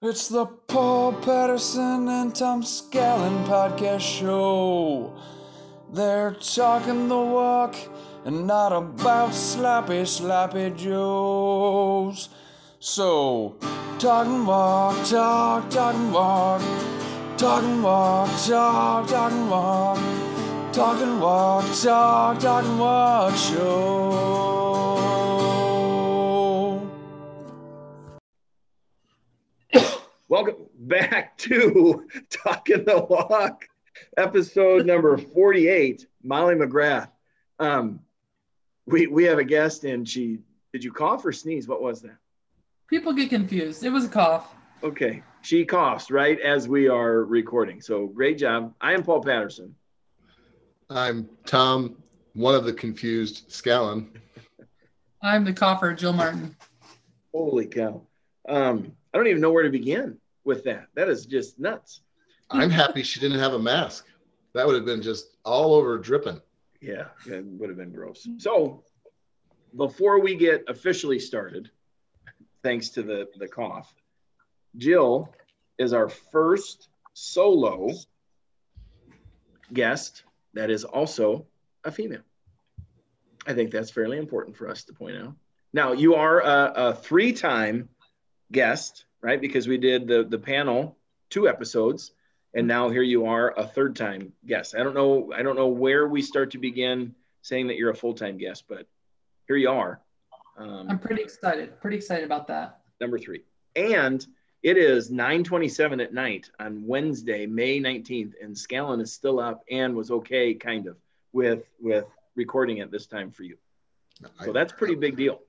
It's the Paul Patterson and Tom Scallon podcast show. They're talking the walk and not about sloppy, sloppy joes. So, talking walk, talk, talking walk, talking walk, talk, talking walk, talking walk, talk, talking walk show. Welcome back to Talking the Walk, episode number 48. Molly McGrath. Um, we we have a guest, and she did you cough or sneeze? What was that? People get confused. It was a cough. Okay, she coughs right as we are recording. So great job. I am Paul Patterson. I'm Tom, one of the confused Scallon. I'm the cougher, Jill Martin. Holy cow! Um, I don't even know where to begin with that. That is just nuts. I'm happy she didn't have a mask. That would have been just all over dripping. Yeah, it would have been gross. So, before we get officially started, thanks to the the cough, Jill is our first solo guest that is also a female. I think that's fairly important for us to point out. Now, you are a, a three-time guest, right? Because we did the the panel two episodes, and now here you are a third time guest. I don't know I don't know where we start to begin saying that you're a full time guest, but here you are. Um, I'm pretty excited. Pretty excited about that. Number three, and it is 9:27 at night on Wednesday, May 19th, and Scallon is still up and was okay, kind of, with with recording it this time for you. So that's pretty big deal.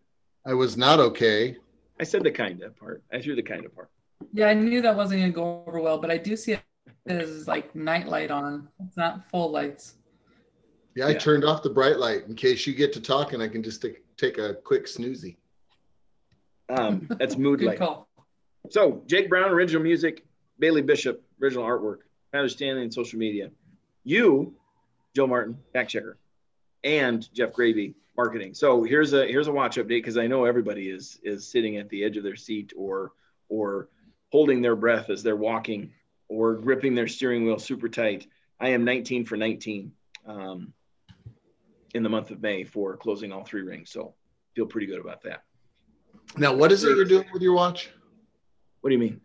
I was not okay I said the kind of part. I threw the kind of part. Yeah, I knew that wasn't gonna go over well, but I do see it as like night light on. It's not full lights. Yeah, I yeah. turned off the bright light in case you get to talking. I can just take, take a quick snoozy. Um, that's mood light. Call. So Jake Brown, original music. Bailey Bishop, original artwork. Tyler Stanley and social media. You, Joe Martin, fact checker, and Jeff Gravy, marketing. So here's a here's a watch update because I know everybody is is sitting at the edge of their seat or or holding their breath as they're walking or gripping their steering wheel super tight. I am 19 for 19 um, in the month of May for closing all three rings. So feel pretty good about that. Now, what is it you're doing with your watch? What do you mean?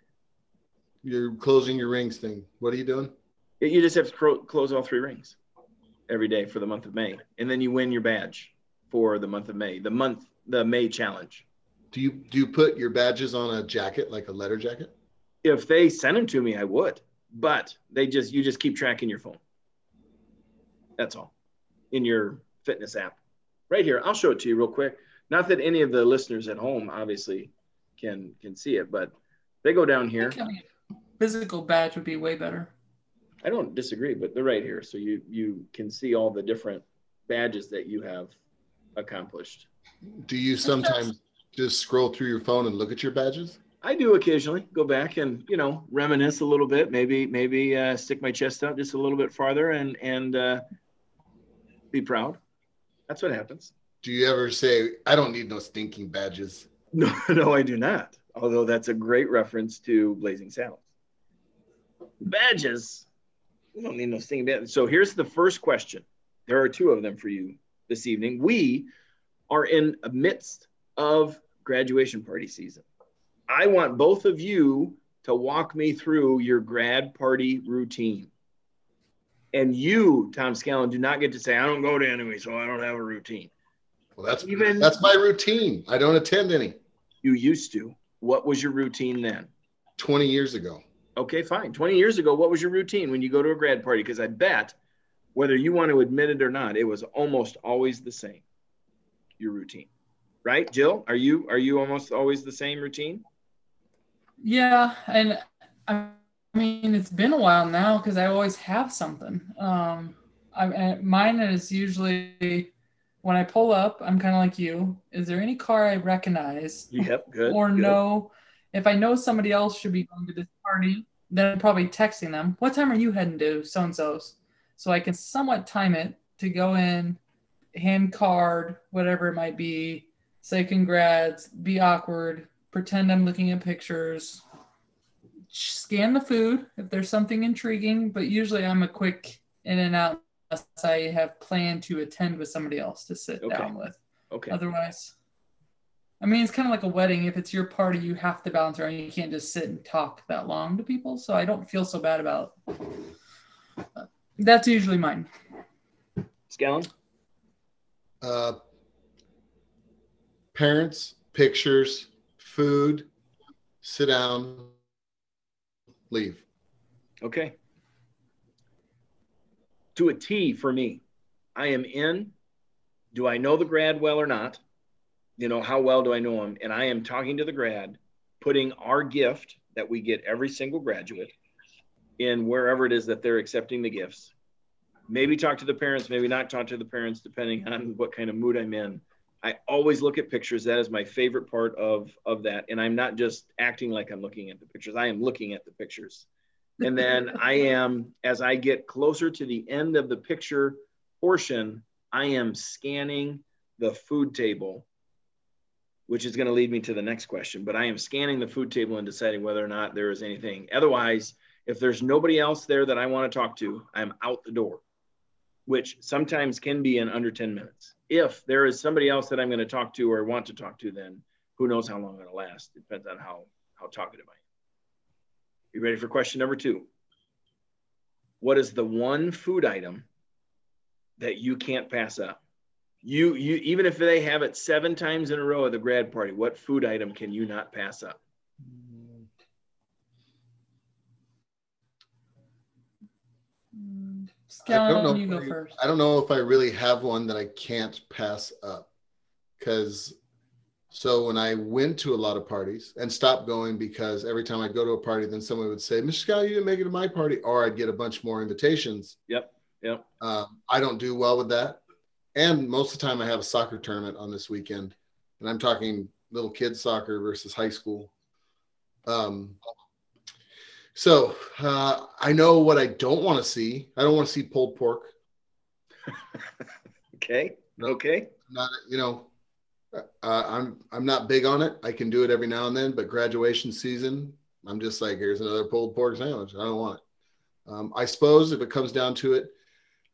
You're closing your rings thing. What are you doing? You just have to close all three rings every day for the month of May, and then you win your badge for the month of May, the month, the May challenge. Do you do you put your badges on a jacket, like a letter jacket? If they send them to me, I would, but they just you just keep tracking your phone. That's all, in your fitness app, right here. I'll show it to you real quick. Not that any of the listeners at home obviously can can see it, but they go down here. Physical badge would be way better. I don't disagree, but they're right here, so you you can see all the different badges that you have accomplished. Do you sometimes just scroll through your phone and look at your badges? I do occasionally go back and you know reminisce a little bit. Maybe maybe uh, stick my chest out just a little bit farther and and uh, be proud. That's what happens. Do you ever say, "I don't need no stinking badges"? No, no, I do not. Although that's a great reference to Blazing Saddles. Badges. We don't need no stinking badges. So here's the first question. There are two of them for you this evening. We are in the midst of graduation party season. I want both of you to walk me through your grad party routine. And you, Tom Scallon, do not get to say, I don't go to any, so I don't have a routine. Well, that's even that's my routine. I don't attend any. You used to. What was your routine then? 20 years ago. Okay, fine. 20 years ago, what was your routine when you go to a grad party? Because I bet whether you want to admit it or not, it was almost always the same. Your routine, right, Jill? Are you are you almost always the same routine? Yeah, and I mean it's been a while now because I always have something. Um, I, mine is usually when I pull up, I'm kind of like you. Is there any car I recognize? Yep, good. or good. no, if I know somebody else should be going to this party, then I'm probably texting them. What time are you heading to so and so's? So I can somewhat time it to go in, hand card, whatever it might be, say congrats, be awkward, pretend I'm looking at pictures, scan the food if there's something intriguing, but usually I'm a quick in and out unless I have planned to attend with somebody else to sit okay. down with. Okay. Otherwise, I mean, it's kind of like a wedding. If it's your party, you have to balance around. You can't just sit and talk that long to people. So I don't feel so bad about. That's usually mine. Scallon? Uh, parents, pictures, food, sit down, leave. Okay. To a T for me. I am in. Do I know the grad well or not? You know, how well do I know him? And I am talking to the grad, putting our gift that we get every single graduate in wherever it is that they're accepting the gifts. Maybe talk to the parents, maybe not talk to the parents, depending on what kind of mood I'm in. I always look at pictures. That is my favorite part of of that. And I'm not just acting like I'm looking at the pictures. I am looking at the pictures. And then I am, as I get closer to the end of the picture portion, I am scanning the food table, which is going to lead me to the next question. But I am scanning the food table and deciding whether or not there is anything. Otherwise, if there's nobody else there that I want to talk to, I'm out the door, which sometimes can be in under 10 minutes if there is somebody else that I'm going to talk to or want to talk to, then who knows how long it'll last. It depends on how how talkative I am. You ready for question number two? What is the one food item that you can't pass up? You you even if they have it seven times in a row at the grad party, what food item can you not pass up? I don't know you go I, first. I don't know if I really have one that I can't pass up. Because so when I went to a lot of parties and stopped going because every time I go to a party, then someone would say, Mr. Scott, you didn't make it to my party, or I'd get a bunch more invitations. Yep. Yep. Um, I don't do well with that. And most of the time I have a soccer tournament on this weekend. And I'm talking little kids soccer versus high school. Um, so uh, I know what I don't want to see. I don't want to see pulled pork. okay. Okay. Not you know, uh, I'm I'm not big on it. I can do it every now and then, but graduation season, I'm just like, here's another pulled pork sandwich. I don't want it. Um, I suppose if it comes down to it,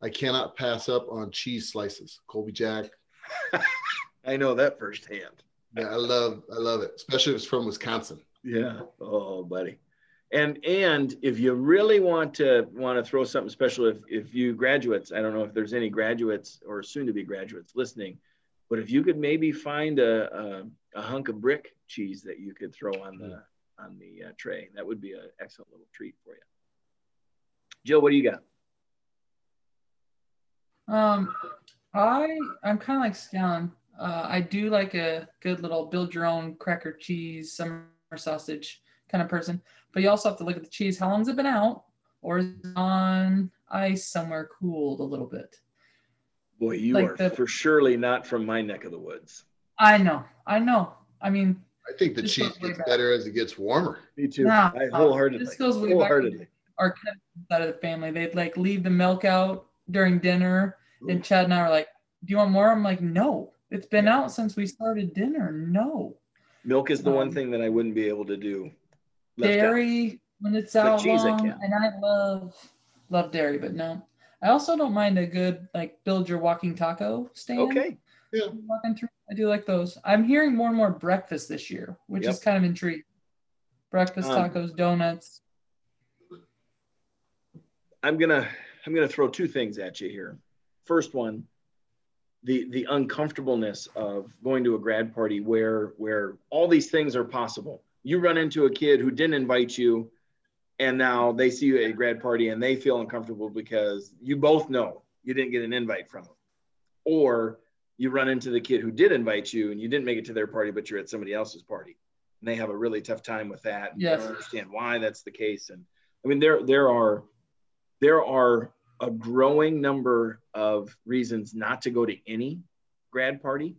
I cannot pass up on cheese slices, Colby Jack. I know that firsthand. Yeah, I love I love it, especially if it's from Wisconsin. Yeah. Oh, buddy and and if you really want to want to throw something special if if you graduates i don't know if there's any graduates or soon to be graduates listening but if you could maybe find a, a, a hunk of brick cheese that you could throw on the on the uh, tray that would be an excellent little treat for you. Jill what do you got? Um i i'm kind of like Scallon. Uh, i do like a good little build your own cracker cheese summer sausage kind of person. But you also have to look at the cheese. How long's it been out? Or is it on ice somewhere cooled a little bit? Boy, you like are the, for surely not from my neck of the woods. I know. I know. I mean, I think the cheese gets back. better as it gets warmer. Me too. Nah, I wholeheartedly. This goes way wholeheartedly. back our side of the family. They'd like leave the milk out during dinner, Ooh. and Chad and I were like, "Do you want more?" I'm like, "No, it's been out since we started dinner. No." Milk is the um, one thing that I wouldn't be able to do dairy out. when it's out cheese, long, I and I love love dairy, but no. I also don't mind a good like build your walking taco stand. Okay. Yeah. Walking through, I do like those. I'm hearing more and more breakfast this year, which yep. is kind of intriguing. Breakfast um, tacos, donuts. I'm gonna I'm gonna throw two things at you here. First one, the the uncomfortableness of going to a grad party where where all these things are possible you run into a kid who didn't invite you and now they see you at a grad party and they feel uncomfortable because you both know you didn't get an invite from them. Or you run into the kid who did invite you and you didn't make it to their party but you're at somebody else's party. And they have a really tough time with that and yes. don't understand why that's the case. And i mean there there are there are a growing number of reasons not to go to any grad party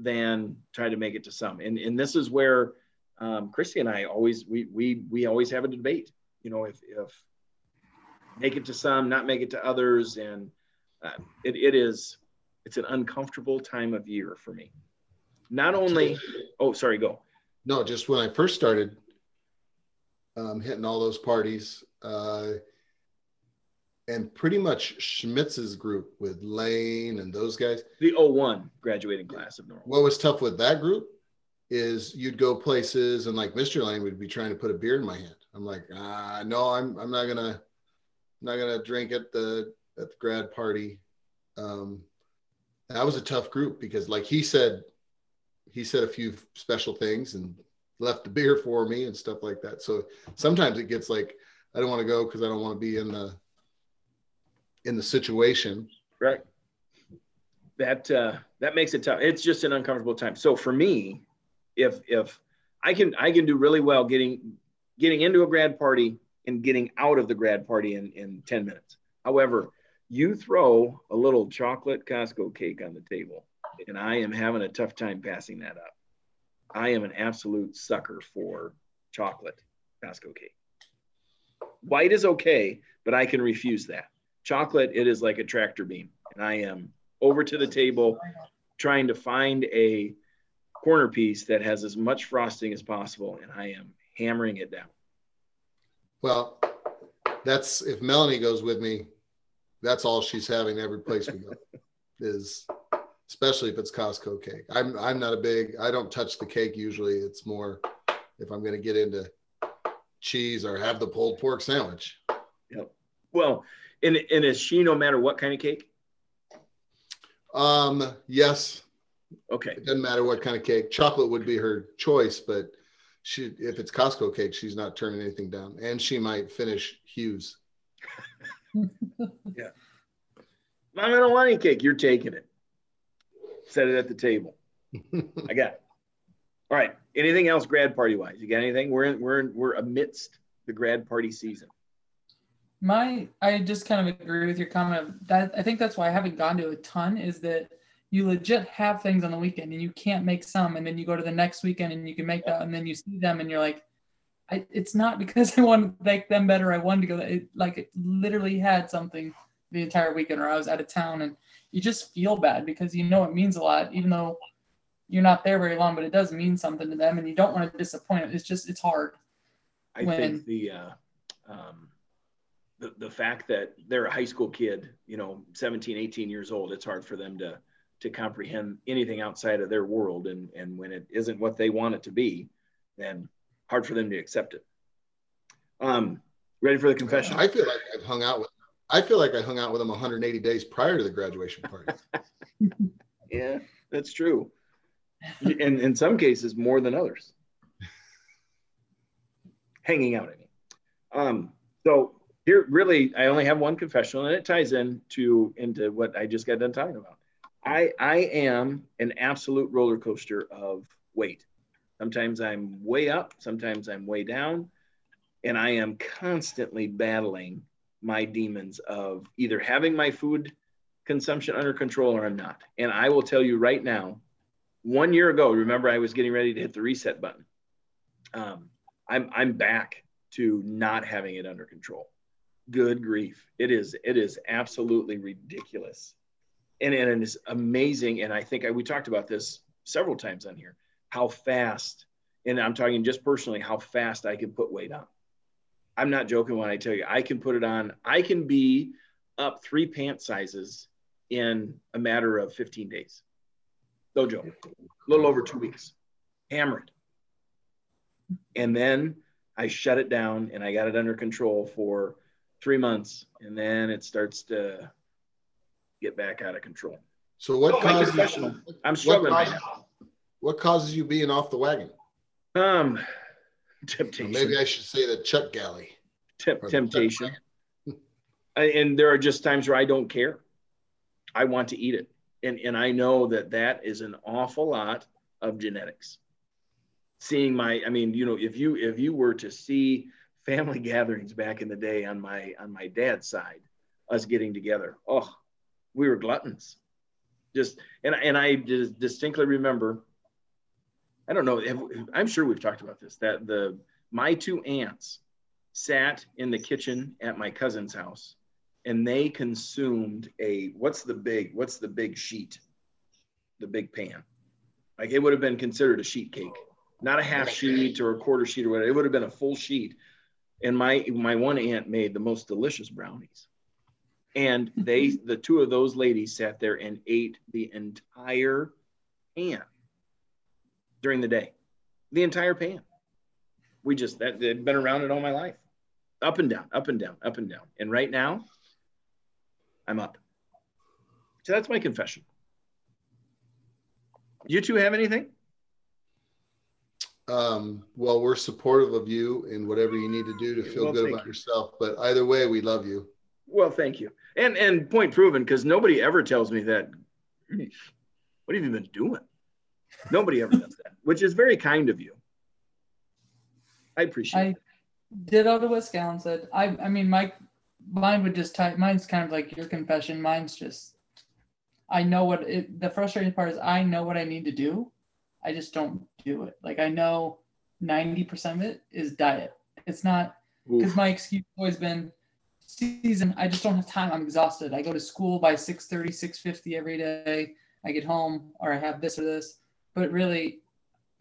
than try to make it to some. And and this is where um, Christy and I always we we we always have a debate. You know, if if make it to some, not make it to others, and uh, it, it is it's an uncomfortable time of year for me. Not only, oh, sorry, go. No, just when I first started, um, hitting all those parties. Uh, and pretty much Schmitz's group with Lane and those guys. The 01 graduating class of Norwalk. What was tough with that group is you'd go places and like Mr. Lane would be trying to put a beer in my hand. I'm like, ah, no, I'm I'm not gonna I'm not gonna drink at the at the grad party. Um, that was a tough group because like he said, he said a few special things and left the beer for me and stuff like that. So sometimes it gets like I don't want to go because I don't want to be in the in the situation. Right. That uh, that makes it tough. It's just an uncomfortable time. So for me, if if I can I can do really well getting getting into a grad party and getting out of the grad party in, in 10 minutes. However, you throw a little chocolate Costco cake on the table, and I am having a tough time passing that up. I am an absolute sucker for chocolate Costco cake. White is okay, but I can refuse that. Chocolate, it is like a tractor beam. And I am over to the table trying to find a corner piece that has as much frosting as possible, and I am hammering it down. Well, that's if Melanie goes with me, that's all she's having every place we go is especially if it's Costco cake. I'm I'm not a big I don't touch the cake usually. It's more if I'm gonna get into cheese or have the pulled pork sandwich. Yep. Well, and and is she no matter what kind of cake? Um, yes. Okay. It doesn't matter what kind of cake. Chocolate would be her choice, but she if it's Costco cake, she's not turning anything down. And she might finish Hughes. yeah. Mom, I don't want any cake. You're taking it. Set it at the table. I got it. All right. Anything else grad party wise? You got anything? We're in, we're in, we're amidst the grad party season. My I just kind of agree with your comment that I think that's why I haven't gone to a ton is that you legit have things on the weekend and you can't make some and then you go to the next weekend and you can make that and then you see them and you're like I, it's not because I want to make them better. I wanted to go. It, like it literally had something the entire weekend, or I was out of town, and you just feel bad because you know it means a lot, even though you're not there very long, but it does mean something to them, and you don't want to disappoint. them. It's just it's hard. I when, think the uh, um, the the fact that they're a high school kid, you know, 17, 18 years old, it's hard for them to to comprehend anything outside of their world and and when it isn't what they want it to be then hard for them to accept it. Um ready for the confession? I feel like i've hung out with i feel like i hung out with them 180 days prior to the graduation party. Yeah that's true. And in some cases more than others. Hanging out I mean. um so here really i only have one confessional and it ties in to into what i just got done talking about I I am an absolute roller coaster of weight. Sometimes I'm way up, sometimes I'm way down, and I am constantly battling my demons of either having my food consumption under control or I'm not. And I will tell you right now, one year ago, remember I was getting ready to hit the reset button. Um, I'm I'm back to not having it under control. Good grief, it is it is absolutely ridiculous and, and it is amazing. And I think I, we talked about this several times on here, how fast, and I'm talking just personally, how fast I can put weight on. I'm not joking when I tell you I can put it on. I can be up three pant sizes in a matter of 15 days. No joke. A little over two weeks. Hammer it. And then I shut it down and I got it under control for three months. And then it starts to get back out of control. So what causes? I'm struggling. What causes, what causes you being off the wagon? Um, temptation. maybe I should say the Chuck Galley. temptation. and there are just times where I don't care. I want to eat it, and and I know that that is an awful lot of genetics. Seeing my, I mean, you know, if you if you were to see family gatherings back in the day on my on my dad's side, us getting together, oh, we were gluttons. Just and and I just distinctly remember. I don't know. I'm sure we've talked about this. That the my two aunts sat in the kitchen at my cousin's house, and they consumed a what's the big what's the big sheet, the big pan. Like it would have been considered a sheet cake, not a half sheet or a quarter sheet or whatever. It would have been a full sheet and my my one aunt made the most delicious brownies and they the two of those ladies sat there and ate the entire pan during the day. The entire pan. We just that had been around it all my life. Up and down up and down up and down. And right now i'm up. So that's my confession. You two have anything? Um, well, we're supportive of you in whatever you need to do to feel well, good about you. yourself. But either way, we love you. Well, thank you. And and point proven because nobody ever tells me that. What have you been doing? Nobody ever does that, which is very kind of you. I appreciate. I it. did all the West Gallen said. I I mean, my mine would just type. Mine's kind of like your confession. Mine's just. I know what it. The frustrating part is I know what I need to do. I just don't do it. Like I know 90% of it is diet. It's not because my excuse always been season. I just don't have time. I'm exhausted. I go to school by 6:30, 6:50 every day. I get home or I have this or this. But really,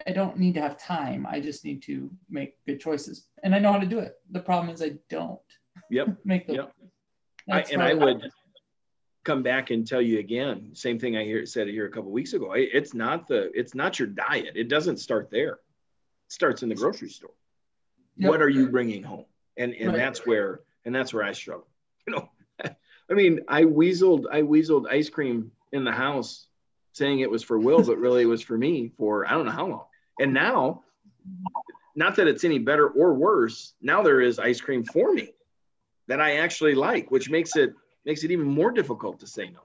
I don't need to have time. I just need to make good choices, and I know how to do it. The problem is I don't. Yep. make them. Yep. I, and I would come back and tell you again same thing i hear said here a couple weeks ago it's not the it's not your diet it doesn't start there it starts in the grocery store yep. what are you bringing home and and right. that's where and that's where i struggle you know i mean i weaseled i weaseled ice cream in the house saying it was for will but really it was for me for i don't know how long and now not that it's any better or worse now there is ice cream for me that i actually like which makes it makes it even more difficult to say no.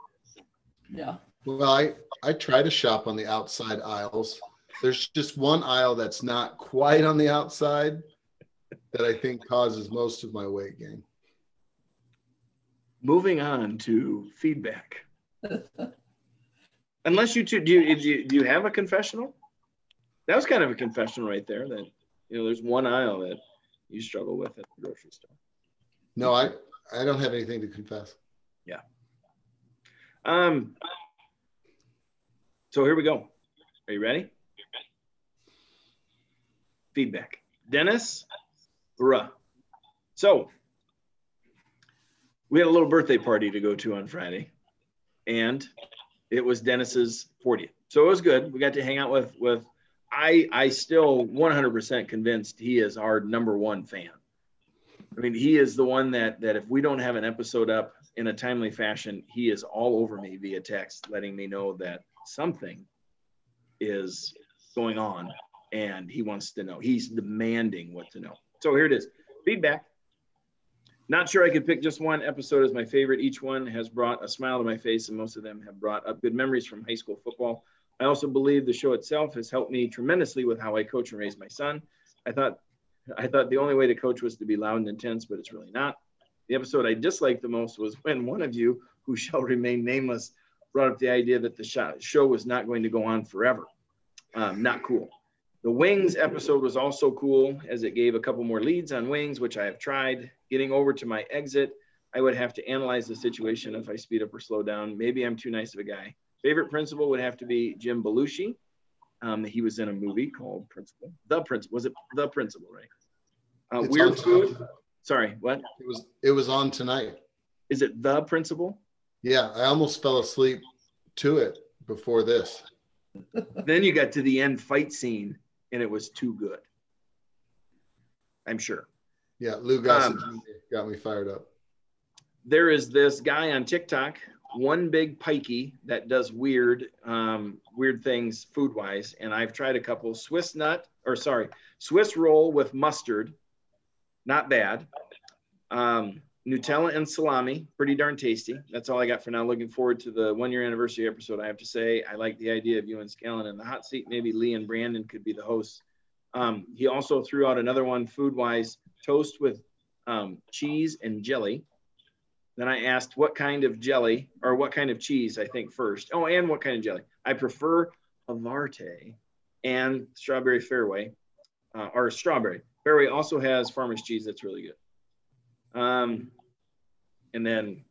Yeah. Well, I, I try to shop on the outside aisles. There's just one aisle that's not quite on the outside that I think causes most of my weight gain. Moving on to feedback. Unless you two do you, do you do you have a confessional? That was kind of a confessional right there. That you know, there's one aisle that you struggle with at the grocery store. No, I I don't have anything to confess. Yeah. Um, so here we go. Are you ready? Feedback. Dennis, bruh. So we had a little birthday party to go to on Friday, and it was Dennis's 40th. So it was good. We got to hang out with with I I still 100% convinced he is our number one fan. I mean, he is the one that that if we don't have an episode up in a timely fashion, he is all over me via text, letting me know that something is going on and he wants to know. He's demanding what to know. So here it is feedback. Not sure I could pick just one episode as my favorite. Each one has brought a smile to my face, and most of them have brought up good memories from high school football. I also believe the show itself has helped me tremendously with how I coach and raise my son. I thought I thought the only way to coach was to be loud and intense, but it's really not. The episode I disliked the most was when one of you, who shall remain nameless, brought up the idea that the show was not going to go on forever. Um, not cool. The Wings episode was also cool as it gave a couple more leads on Wings, which I have tried. Getting over to my exit, I would have to analyze the situation if I speed up or slow down. Maybe I'm too nice of a guy. Favorite principal would have to be Jim Belushi. Um, he was in a movie called Principal. The Principal. Was it The Principal, right? Uh, weird food. Sorry, what? It was it was on tonight. Is it the principal? Yeah, I almost fell asleep to it before this. then you got to the end fight scene and it was too good. I'm sure. Yeah, Lou Gossett um, got me fired up. There is this guy on TikTok, one big pikey that does weird, um, weird things food wise, and I've tried a couple. Swiss nut, or sorry, Swiss roll with mustard not bad. Um, Nutella and salami, pretty darn tasty. That's all I got for now. Looking forward to the one year anniversary episode. I have to say, I like the idea of you and Scallon in the hot seat. Maybe Lee and Brandon could be the hosts. Um, he also threw out another one, food wise, toast with um, cheese and jelly. Then I asked what kind of jelly or what kind of cheese, I think first. Oh, and what kind of jelly? I prefer Havarti and strawberry Fareway uh, or strawberry. Fareway also has farmer's cheese that's really good. Um, and then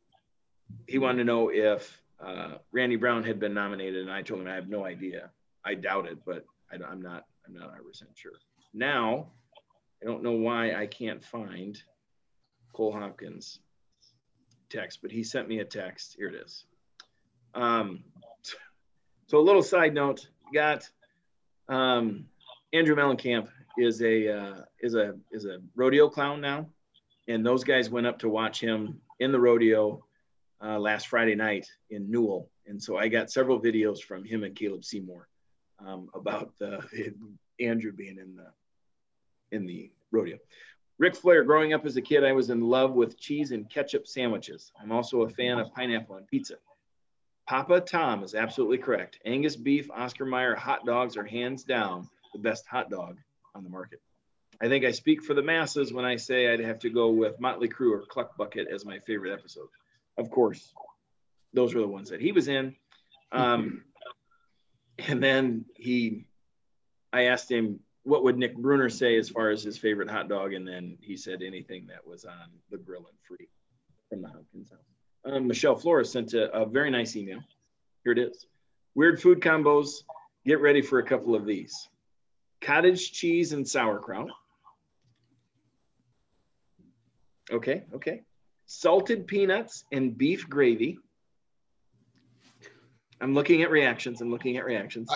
he wanted to know if uh, Randy Brown had been nominated, and I told him I have no idea. I doubt it, but I, am not. I'm not 100 percent sure. Now, I don't know why I can't find Cole Hopkins text, but he sent me a text. Here it is. Um, so a little side note, got um, Andrew Mellencamp is a uh, is a is a rodeo clown now, and those guys went up to watch him in the rodeo uh, last Friday night in Newell, and so I got several videos from him and Caleb Seymour um, about the Andrew being in the in the rodeo. Ric Flair, growing up as a kid, I was in love with cheese and ketchup sandwiches. I'm also a fan of pineapple on pizza. Papa Tom is absolutely correct. Angus beef, Oscar Mayer hot dogs are hands down the best hot dog on the market. I think I speak for the masses when I say I'd have to go with Motley Crue or Cluck Bucket as my favorite episode. Of course, those were the ones that he was in. Um, and then he, I asked him, what would Nick Bruner say as far as his favorite hot dog? And then he said anything that was on the grill and free from the Hopkins house. Um, Michelle Flores sent a, a very nice email. Here it is. Weird food combos. Get ready for a couple of these cottage cheese and sauerkraut. Okay, okay. Salted peanuts and beef gravy. I'm looking at reactions. I'm looking at reactions.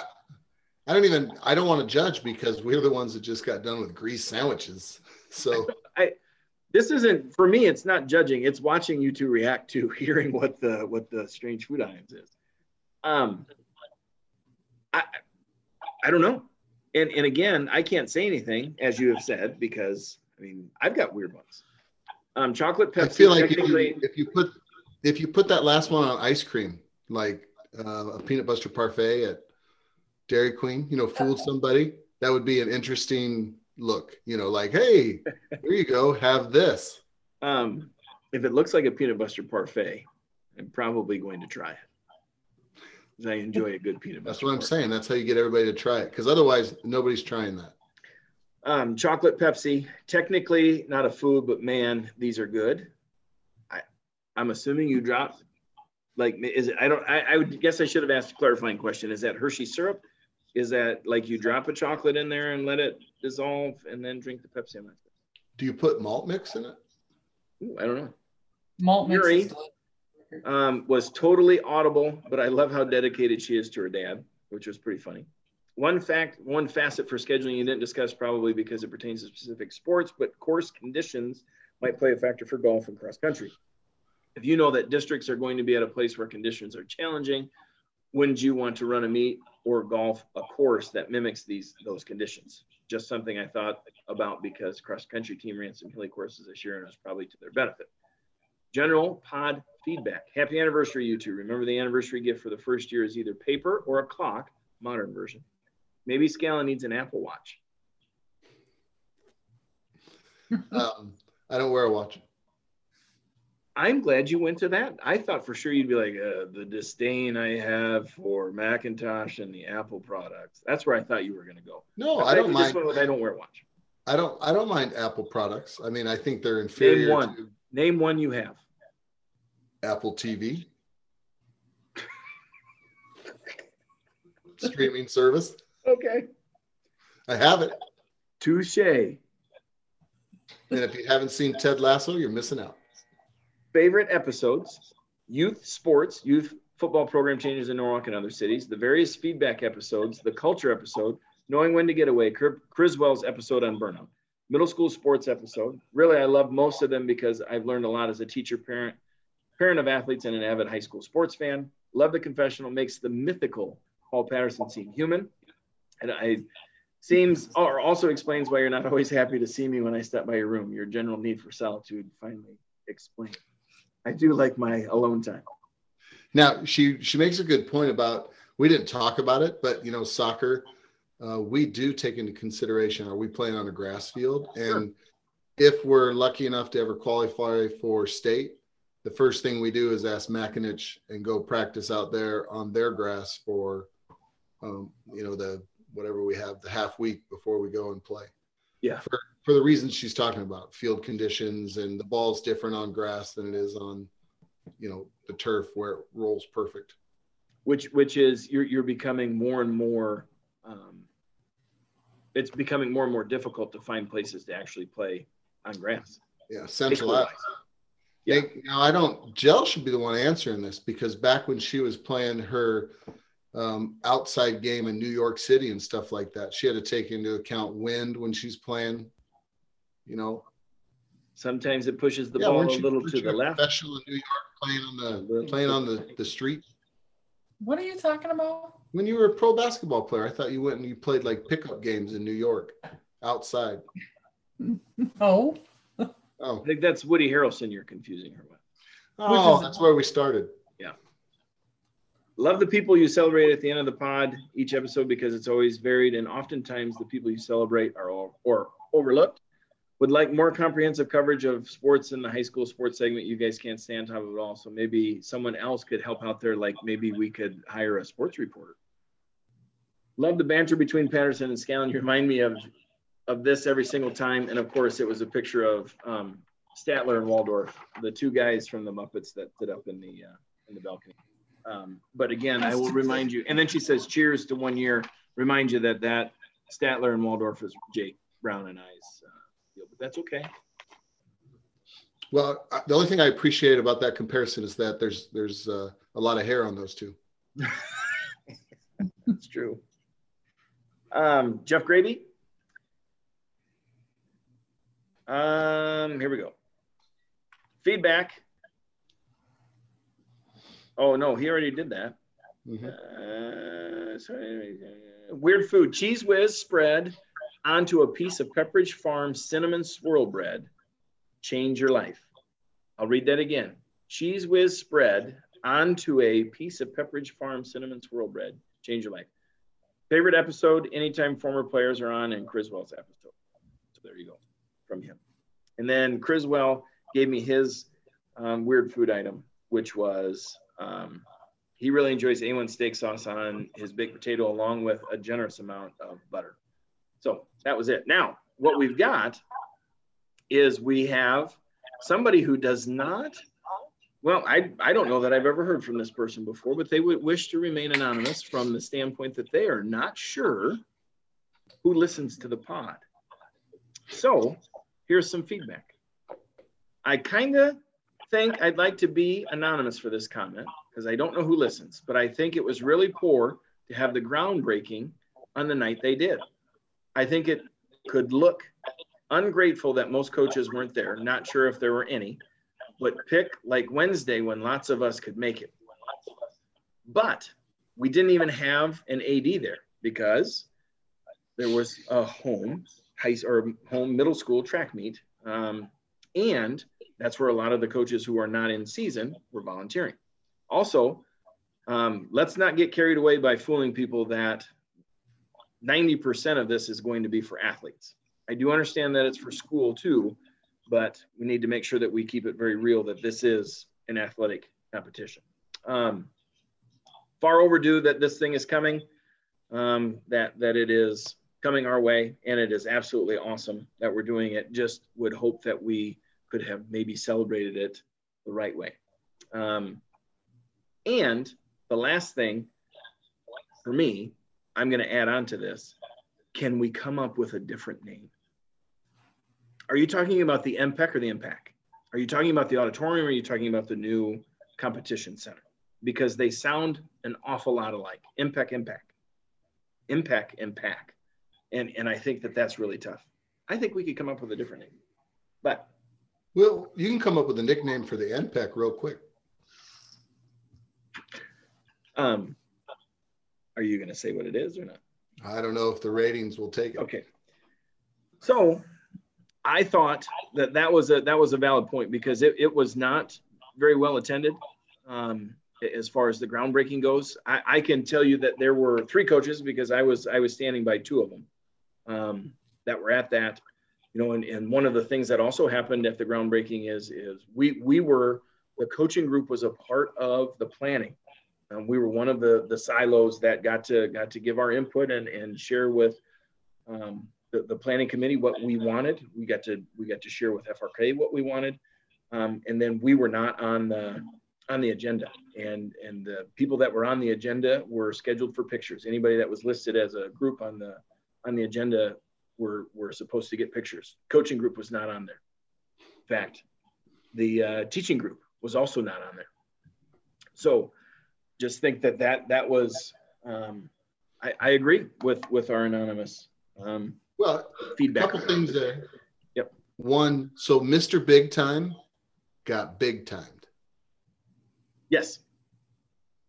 I, don't even I don't want to judge because we're the ones that just got done with grease sandwiches. So I this isn't for me, it's not judging, it's watching you two react to hearing what the what the strange food items is. Um I I don't know. And and again, I can't say anything, as you have said, because I mean I've got weird ones. Um chocolate Pepsi. I feel like if you, if you put if you put that last one on ice cream, like uh, a peanut butter parfait at Dairy Queen, you know, fooled somebody, that would be an interesting look. You know, like, hey, here you go, have this. Um, if it looks like a peanut butter parfait, I'm probably going to try it. I enjoy a good peanut butter. That's what I'm saying. That's how you get everybody to try it, because otherwise nobody's trying that. Um, chocolate Pepsi, technically not a food, but man, these are good. I, I'm assuming you dropped like is it? I don't. I, I would guess I should have asked a clarifying question. Is that Hershey syrup? Is that like you drop a chocolate in there and let it dissolve and then drink the Pepsi on Do you put malt mix in it? Ooh, I don't know. Malt mix um, was totally audible, but I love how dedicated she is to her dad, which was pretty funny. One fact, one facet for scheduling you didn't discuss probably because it pertains to specific sports, but course conditions might play a factor for golf and cross country. If you know that districts are going to be at a place where conditions are challenging, wouldn't you want to run a meet or golf a course that mimics these those conditions? Just something I thought about because cross country team ran some hilly courses this year and it was probably to their benefit. General pod feedback. Happy anniversary, you two. Remember the anniversary gift for the first year is either paper or a clock, modern version. Maybe Scallon needs an Apple Watch. um, I don't wear a watch. I'm glad you went to that. I thought for sure you'd be like uh, the disdain I have for Macintosh and the Apple products. That's where I thought you were going to go. No, I, I don't mind. I don't wear a watch. I don't. I don't mind Apple products. I mean, I think they're inferior. Name one. To Name one you have. Apple TV. Streaming service. Okay. I have it. Touche. And if you haven't seen Ted Lasso, you're missing out favorite episodes, youth sports, youth football program changes in Norwalk and other cities, the various feedback episodes, the culture episode, knowing when to get away, Criswell's episode on burnout, middle school sports episode. Really, I love most of them because I've learned a lot as a teacher, parent, parent of athletes, and an avid high school sports fan. Love the confessional, makes the mythical Paul Patterson seem human. And I seems or also explains why you're not always happy to see me when I step by your room. Your general need for solitude finally explained. I do like my alone time. Now she she makes a good point about we didn't talk about it, but you know soccer, uh, we do take into consideration are we playing on a grass field, and sure. if we're lucky enough to ever qualify for state, the first thing we do is ask Makinich and go practice out there on their grass for, um, you know the whatever we have the half week before we go and play. Yeah. For for the reasons she's talking about field conditions and the ball's different on grass than it is on you know the turf where it rolls perfect which which is you're, you're becoming more and more um, it's becoming more and more difficult to find places to actually play on grass. Yeah, central. Yeah. now I don't. Jill should be the one answering this because back when she was playing her um, outside game in New York City and stuff like that, she had to take into account wind when she's playing. You know, sometimes it pushes the yeah, ball a little to the left. Special in New York, playing on the playing on the the street. What are you talking about? When you were a pro basketball player, I thought you went and you played like pickup games in New York, outside. Oh. Oh. I think that's Woody Harrelson you're confusing her with. Oh, that's where we started. Yeah. Love the people you celebrate at the end of the pod each episode because it's always varied and oftentimes the people you celebrate are all, or overlooked. Would like more comprehensive coverage of sports in the high school sports segment. You guys can't stay on top of it all. So maybe someone else could help out there. Like maybe we could hire a sports reporter. Love the banter between Patterson and Scallon. You remind me of of this every single time. And of course, it was a picture of um, Statler and Waldorf, the two guys from the Muppets that sit up in the uh, in the balcony. Um, but again, I will remind you. And then she says, "Cheers to one year." Remind you that that Statler and Waldorf is Jake Brown and I's that's okay. Well, the only thing I appreciate about that comparison is that there's there's uh, a lot of hair on those two. That's true. Um, Jeff Gravy, um, here we go. Feedback. Oh no, he already did that. Mm-hmm. Uh, sorry. Weird food. Cheez Whiz spread onto a piece of Pepperidge Farm cinnamon swirl bread. Change your life. I'll read that again. Cheez Whiz spread onto a piece of Pepperidge Farm cinnamon swirl bread. Change your life. Favorite episode anytime former players are on and Criswell's episode. So there you go from him. And then Criswell gave me his um, weird food item, which was um, he really enjoys A1 steak sauce on his baked potato along with a generous amount of butter. So that was it. Now, what we've got is we have somebody who does not, well, I, I don't know that I've ever heard from this person before, but they would wish to remain anonymous from the standpoint that they are not sure who listens to the pod. So here's some feedback. I kind of think I'd like to be anonymous for this comment because I don't know who listens, but I think it was really poor to have the groundbreaking on the night they did. I think it could look ungrateful that most coaches weren't there. Not sure if there were any, but pick like Wednesday when lots of us could make it. But we didn't even have an AD there because there was a home high or home middle school track meet. Um, and that's where a lot of the coaches who are not in season were volunteering. Also, um, let's not get carried away by fooling people that 90% of this is going to be for athletes. I do understand that it's for school too, but we need to make sure that we keep it very real that this is an athletic competition. Um, far overdue that this thing is coming, um, that, that it is coming our way, and it is absolutely awesome that we're doing it. Just would hope that we could have maybe celebrated it the right way. Um, and the last thing for me, I'm going to add on to this. Can we come up with a different name? Are you talking about the MPEC or the MPAC? Are you talking about the auditorium or are you talking about the new competition center? Because they sound an awful lot alike. MPEC, MPAC. MPEC, MPAC and and I think that that's really tough. I think we could come up with a different name, but well, you can come up with a nickname for the MPEC real quick. Um, are you going to say what it is or not? I don't know if the ratings will take it. Okay. So, I thought that that was a that was a valid point because it, it was not very well attended. Um, as far as the groundbreaking goes, I, I can tell you that there were three coaches because I was I was standing by two of them um, that were at that. You know, and, and one of the things that also happened at the groundbreaking is is we we were the coaching group was a part of the planning. Um, we were one of the the silos that got to got to give our input and and share with um, the, the planning committee what we wanted. We got to we got to share with FRK what we wanted, um, and then we were not on the on the agenda and and the people that were on the agenda were scheduled for pictures anybody that was listed as a group on the on the agenda were were supposed to get pictures. Coaching group was not on there. In fact, the uh, teaching group was also not on there. So, just think that that that was. Um, I, I agree with with our anonymous. Um, well, feedback. A couple things there. Yep. One, so Mr. Big Time got big timed. Yes.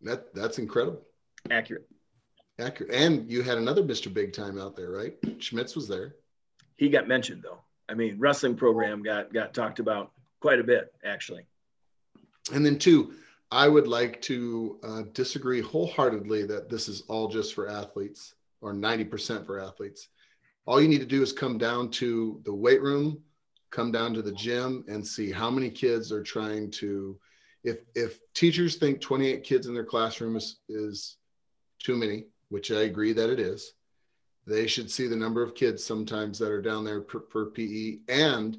That that's incredible. Accurate. Accurate. And you had another Mr. Big Time out there, right? Schmitz was there. He got mentioned though. I mean, wrestling program got got talked about quite a bit actually. And then two, I would like to uh, disagree wholeheartedly that this is all just for athletes or 90% for athletes. All you need to do is come down to the weight room, come down to the gym and see how many kids are trying to if if teachers think 28 kids in their classroom is, is too many which I agree that it is. They should see the number of kids sometimes that are down there per, per PE, and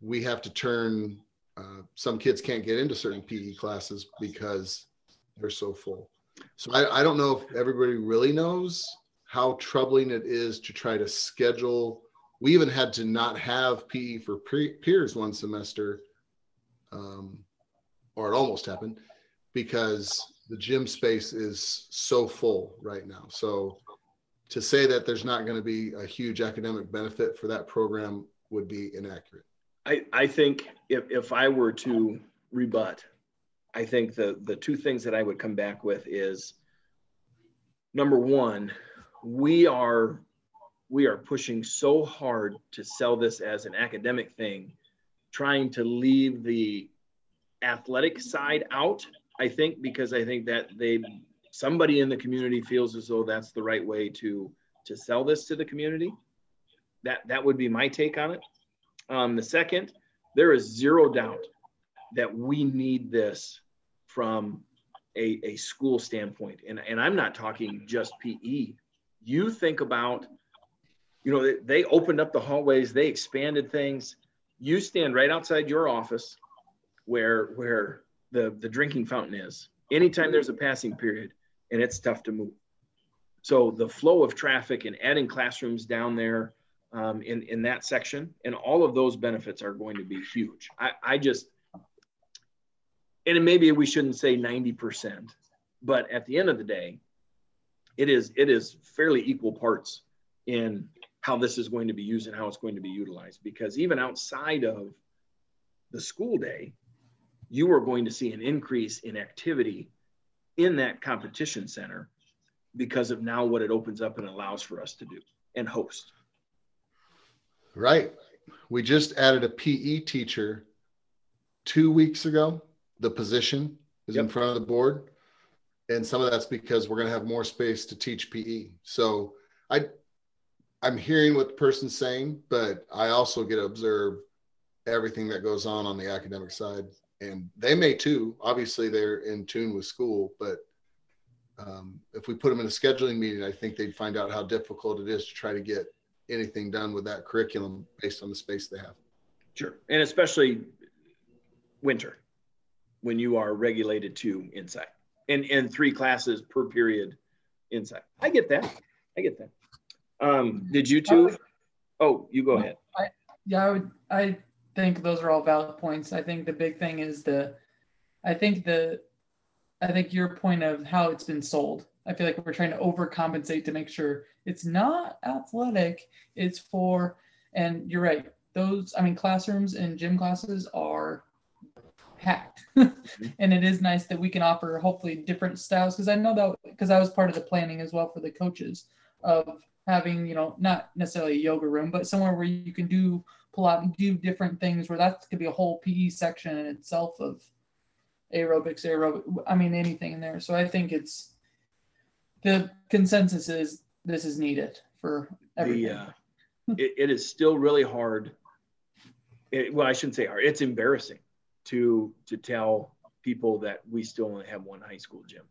we have to turn. Uh, some kids can't get into certain PE classes because they're so full. So I, I don't know if everybody really knows how troubling it is to try to schedule. We even had to not have PE for peers one semester, um, or it almost happened because the gym space is so full right now. So to say that there's not going to be a huge academic benefit for that program would be inaccurate. I, I think if, if I were to rebut, I think the, the two things that I would come back with is number one, we are we are pushing so hard to sell this as an academic thing, trying to leave the athletic side out I think because I think that they somebody in the community feels as though that's the right way to to sell this to the community. That that would be my take on it. Um, the second, there is zero doubt that we need this from a, a school standpoint. And, and I'm not talking just PE. You think about, you know, they, opened up the hallways, they expanded things. You stand right outside your office where where the, the drinking fountain is. Anytime there's a passing period and it's tough to move. So the flow of traffic and adding classrooms down there um, in, in that section and all of those benefits are going to be huge. I, I just, and maybe we shouldn't say 90%, but at the end of the day, it is, it is fairly equal parts in how this is going to be used and how it's going to be utilized because even outside of the school day, you are going to see an increase in activity in that competition center because of now what it opens up and allows for us to do and host. Right. We just added a PE teacher two weeks ago. The position is yep. in front of the board. And some of that's because we're going to have more space to teach PE. So I, I'm hearing what the person's saying, but I also get to observe everything that goes on on the academic side and they may too. Obviously, they're in tune with school, but um, if we put them in a scheduling meeting, I think they'd find out how difficult it is to try to get anything done with that curriculum based on the space they have. Sure, and especially winter when you are regulated to inside and and three classes per period inside. I get that. I get that. Um, did you two? Oh, you go ahead. I, yeah, I would. I think those are all valid points. I think the big thing is the, I think the, I think your point of how it's been sold. I feel like we're trying to overcompensate to make sure it's not athletic. It's for, and you're right. Those, I mean, classrooms and gym classes are packed, and it is nice that we can offer hopefully different styles. Because I know that because I was part of the planning as well for the coaches of having, you know, not necessarily a yoga room, but somewhere where you can do pull out and do different things where that could be a whole PE section in itself of aerobics, aerobic, I mean, anything in there. So I think it's the consensus is this is needed for everything. The, uh, it, it is still really hard. It, well, I shouldn't say hard. It's embarrassing to to tell people that we still only have one high school gym.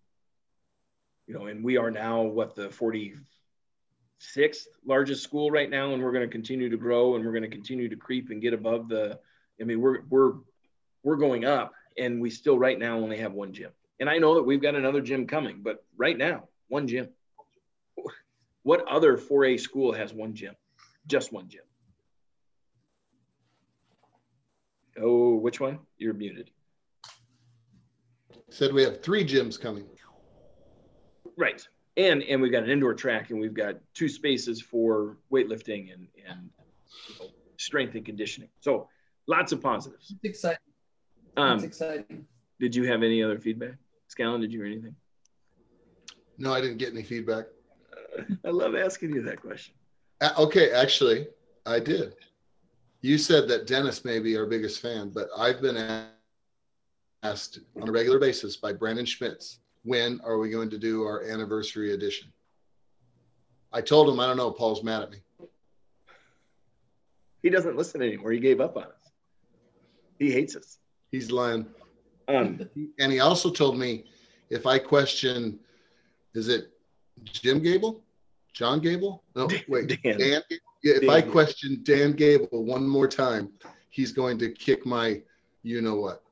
You know, and we are now what the 46th largest school right now, and we're going to continue to grow and we're going to continue to creep and get above the. I mean, we're we're we're going up, and we still right now only have one gym. And I know that we've got another gym coming, but right now, one gym. What other 4A school has one gym? just one gym. Oh, which one? You're muted. Said we have three gyms coming. Right. And and we've got an indoor track and we've got two spaces for weightlifting and and you know, strength and conditioning. So lots of positives. It's exciting. Um, It's exciting. did you have any other feedback? Scallon, did you hear anything? No, I didn't get any feedback. I love asking you that question. Uh, okay, actually, I did. You said that Dennis may be our biggest fan, but I've been asked on a regular basis by Brandon Schmitz, when are we going to do our anniversary edition? I told him, I don't know, Paul's mad at me. He doesn't listen anymore. He gave up on us. He hates us. He's lying. Um, And he also told me if I question, is it Jim Gable? John Gable? No, wait, Dan. Dan. Yeah, if Dan I question Dan Gable one more time, he's going to kick my you know what.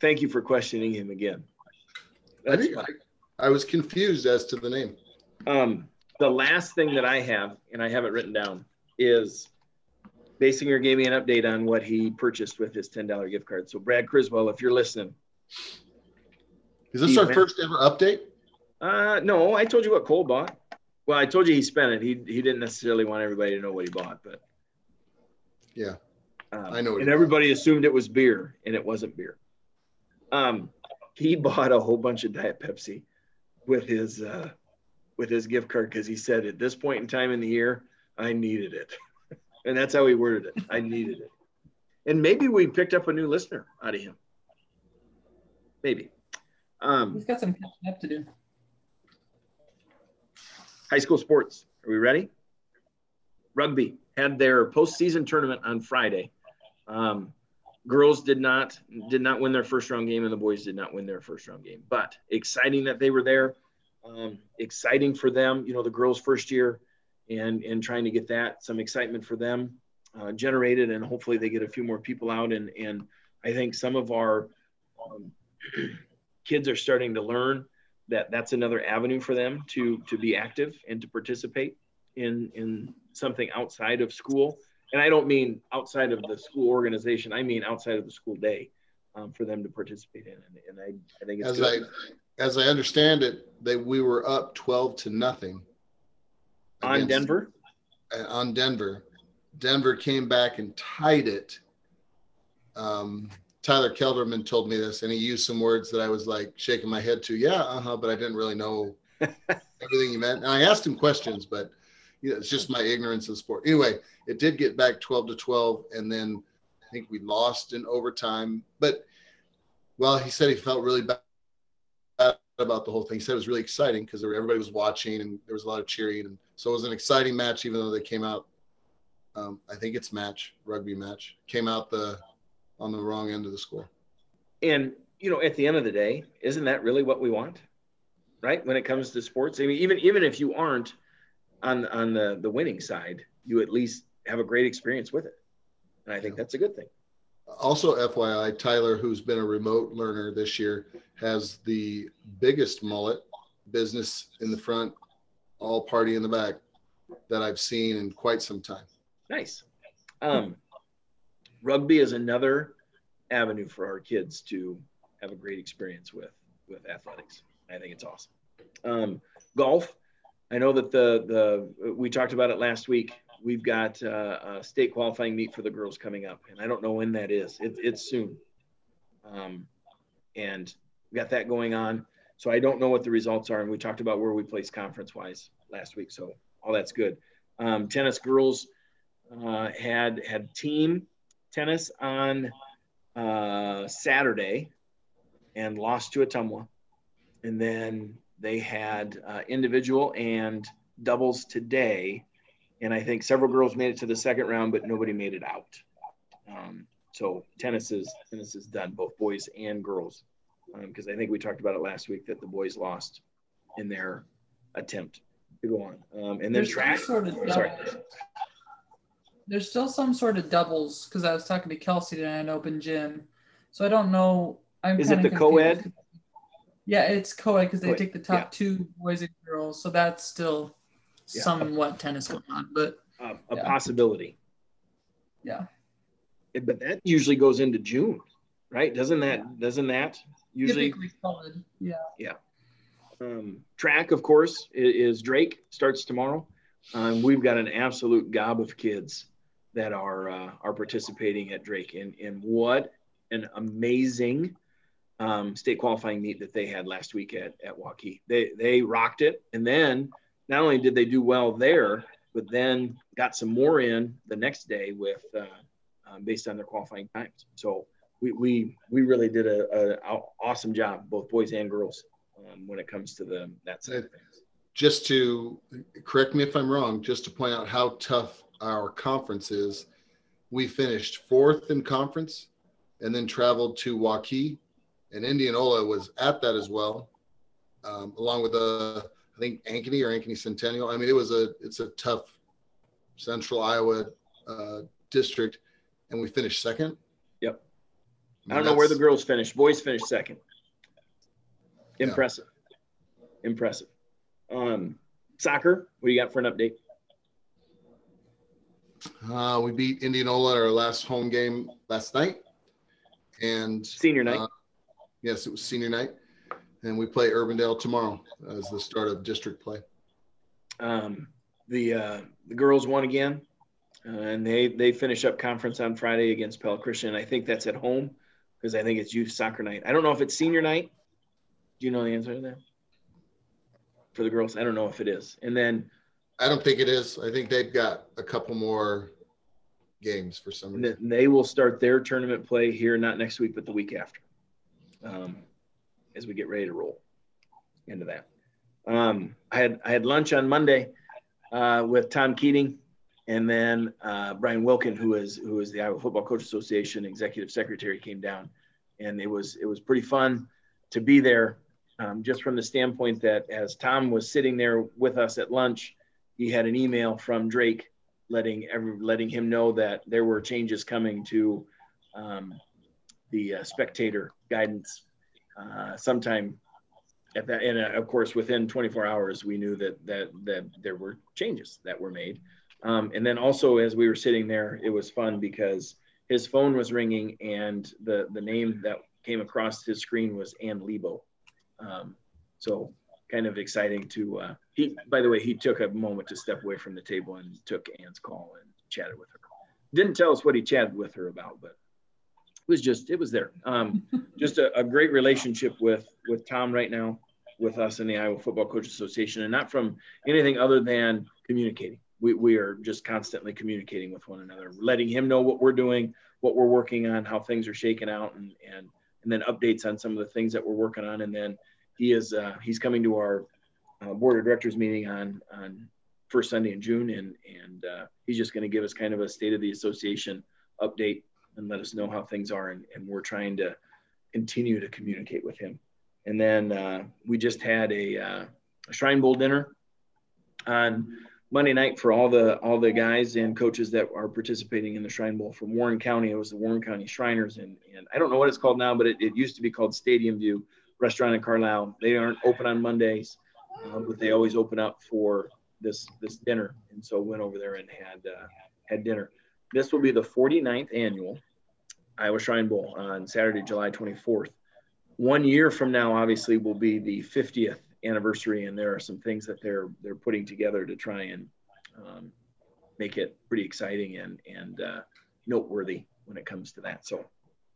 thank you for questioning him again. I, I, I was confused as to the name. Um, the last thing that I have, and I have it written down, is Basinger gave me an update on what he purchased with his $10 gift card. So, Brad Criswell, if you're listening, Is this He our went- first ever update? uh, no, I told you what Cole bought. Well, I told you he spent it. He, he didn't necessarily want everybody to know what he bought, but Yeah. um, I know And everybody assumed it was beer, and it wasn't beer. Um, he bought a whole bunch of Diet Pepsi with his uh, with his gift card because he said at this point in time in the year, I needed it, and that's how he worded it. I needed it, and maybe we picked up a new listener out of him. Maybe. Um, He's got some catching up to do. high school sports. Are we ready? Rugby had their postseason tournament on Friday. Um, girls did not did not win their first round game, and the boys did not win their first round game. But exciting that they were there. Um, exciting for them. You know, the girls' first year, and and trying to get that some excitement for them uh, generated, and hopefully they get a few more people out. And and I think some of our um, kids are starting to learn that that's another avenue for them to to be active and to participate in in something outside of school and i don't mean outside of the school organization i mean outside of the school day um, for them to participate in and, and I, I think it's As good. I as I understand it, that we were up twelve to nothing on against- denver uh, on Denver. Denver came back and tied it. Um, Tyler Kelderman told me this, and he used some words that I was like shaking my head to. Yeah, uh huh, but I didn't really know everything he meant. And I asked him questions, but you know, it's just my ignorance of sport. Anyway, it did get back 12 to 12, and then I think we lost in overtime. But well, he said he felt really bad about the whole thing. He said it was really exciting because everybody was watching and there was a lot of cheering, and so it was an exciting match, even though they came out. Um, I think it's match rugby match came out the on the wrong end of the score. and you know at the end of the day isn't that really what we want right when it comes to sports i mean even even if you aren't on on the the winning side you at least have a great experience with it and i think Yeah. that's a good thing Also, FYI, Tyler, who's been a remote learner this year, has the biggest mullet business in the front, all party in the back that I've seen in quite some time. Nice. Um, rugby is another avenue for our kids to have a great experience with with athletics. I think it's awesome. Um, golf. I know that the the we talked about it last week. We've got uh, a state qualifying meet for the girls coming up, and I don't know when that is. It, it's soon. Um, and we got that going on. So I don't know what the results are, and we talked about where we place conference wise last week. So all that's good. Um, tennis girls uh, had had team tennis on uh, Saturday and lost to Ottumwa, and then they had uh, individual and doubles today, and I think several girls made it to the second round, but nobody made it out. Um, so tennis is tennis is done, both boys and girls, because I think we talked about it last week that the boys lost in their attempt to go on, um, and then There's track. sort of Sorry. There's still some sort of doubles because I was talking to Kelsey today in open gym, so I don't know. I'm Is it the confused. co-ed? Yeah, it's co-ed because they Co-ed, take the top yeah. two boys and girls, so that's still yeah. somewhat tennis going on, but uh, a yeah. possibility. Yeah. But that usually goes into June, right? Doesn't that? Doesn't that usually? solid. Yeah. Yeah. Um, track, of course, is, is Drake. Starts tomorrow. Um, we've got an absolute gob of kids that are uh, are participating at Drake, and and what an amazing um, state qualifying meet that they had last week at at Waukee. They they rocked it, and then not only did they do well there, but then got some more in the next day with uh, uh, based on their qualifying times. So we we we really did a, a awesome job, both boys and girls, um, when it comes to the that side of things. Just to correct me if I'm wrong, just to point out how tough our conferences, we finished fourth in conference, and then traveled to Waukee, and Indianola was at that as well, um, along with the uh, I think Ankeny or Ankeny Centennial. I mean, it was a it's a tough Central Iowa uh, district, and we finished second. Yep. I don't know where the girls finished. Boys finished second. Impressive. Yeah. Impressive. Um, soccer. What do you got for an update? Uh, we beat Indianola at our last home game last night, and senior night. Uh, yes, it was senior night and we play Urbandale tomorrow as the start of district play. Um, the uh, the girls won again, uh, and they they finish up conference on Friday against Pella Christian. I think that's at home because I think it's youth soccer night. I don't know if it's senior night. Do you know the answer to that for the girls? I don't know if it is. And then I don't think it is. I think they've got a couple more games for some reason. They will start their tournament play here, not next week, but the week after. Um, as we get ready to roll into that. Um, I had I had lunch on Monday uh, with Tom Keating, and then uh, Brian Wilkin, who is who is the Iowa Football Coach Association executive secretary, came down, and it was it was pretty fun to be there, um, just from the standpoint that as Tom was sitting there with us at lunch, he had an email from Drake letting every letting him know that there were changes coming to um, the uh, spectator guidance uh, sometime at that, and uh, of course, within 24 hours, we knew that that that there were changes that were made. Um, and then also, as we were sitting there, it was fun because his phone was ringing, and the the name that came across his screen was Ann Lebo. Um, so kind of exciting to uh, he. By the way, he took a moment to step away from the table and took Ann's call and chatted with her. Didn't tell us what he chatted with her about, but it was just it was there. Um, just a, a, great relationship with with Tom right now, with us in the Iowa Football Coach Association, and not from anything other than communicating. We we are just constantly communicating with one another, letting him know what we're doing, what we're working on, how things are shaking out, and and and then updates on some of the things that we're working on. And then he is uh, he's coming to our uh, board of directors meeting on on first Sunday in June, and and uh, he's just going to give us kind of a state of the association update and let us know how things are. And, and we're trying to continue to communicate with him. And then uh, we just had a, uh, a, Shrine Bowl dinner on Monday night for all the all the guys and coaches that are participating in the Shrine Bowl from Warren County. It was the Warren County Shriners, and, and I don't know what it's called now, but it, it used to be called Stadium View Restaurant in Carlisle. They aren't open on Mondays, uh, but they always open up for this this dinner. And so went over there and had uh, had dinner. This will be the 49th annual Iowa Shrine Bowl on Saturday, July 24th. One year from now, obviously, will be the 50th anniversary, and there are some things that they're they're putting together to try and um, make it pretty exciting and and uh, noteworthy when it comes to that. So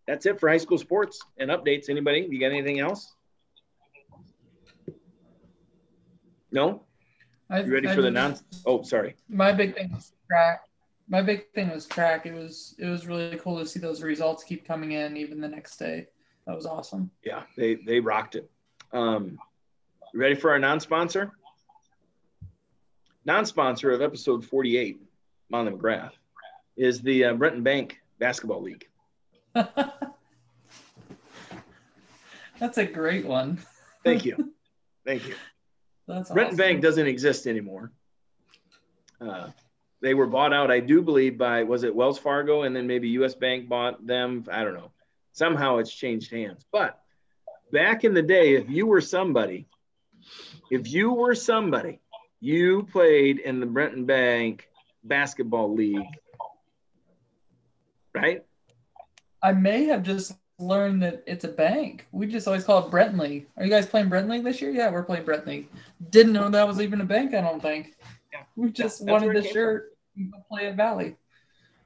that's it for high school sports and updates. Anybody? You got anything else? No. You ready I, for the non? Oh, sorry. My big thing is track my big thing was track. It was it was really cool to see those results keep coming in even the next day. That was awesome. Yeah, they they rocked it. Um, ready for our non-sponsor? Non-sponsor of episode 48, Molly McGrath, is the uh, Brenton Bank Basketball League. That's a great one. Thank you. Thank you. That's Brenton awesome. Bank doesn't exist anymore. Uh, they were bought out, I do believe, by was it Wells Fargo and then maybe US Bank bought them. I don't know. Somehow it's changed hands. But back in the day, if you were somebody, if you were somebody You played in the Brenton Bank basketball league, right? I may have just learned that it's a bank. We just always call it Brenton League. Are you guys playing Brenton League this year? Yeah, we're playing Brenton League. Didn't know that was even a bank. I don't think. Yeah. We just wanted the shirt. Play at Valley.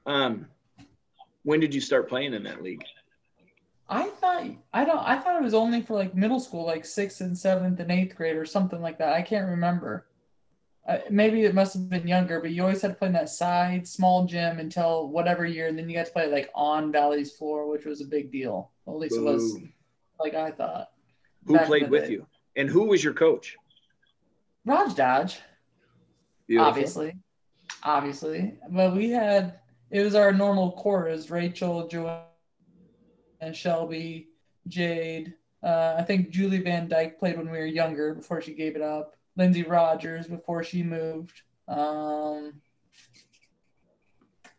Um, when did you start playing in that league? I thought I don't I thought it was only for like middle school, like sixth and seventh and eighth grade or something like that. I can't remember. Uh, maybe it must have been younger, but you always had to play in that side small gym until whatever year, and then you got to play like on Valley's floor, which was a big deal. At least Ooh. it was, like I thought. Who played with day. you, and who was your coach? Raj Dodge. Beautiful. Obviously, obviously, but we had it was our normal core. It was Rachel, Joanne, and Shelby, Jade. Uh, I think Julie Van Dyke played when we were younger before she gave it up. Lindsay Rogers before she moved. Um,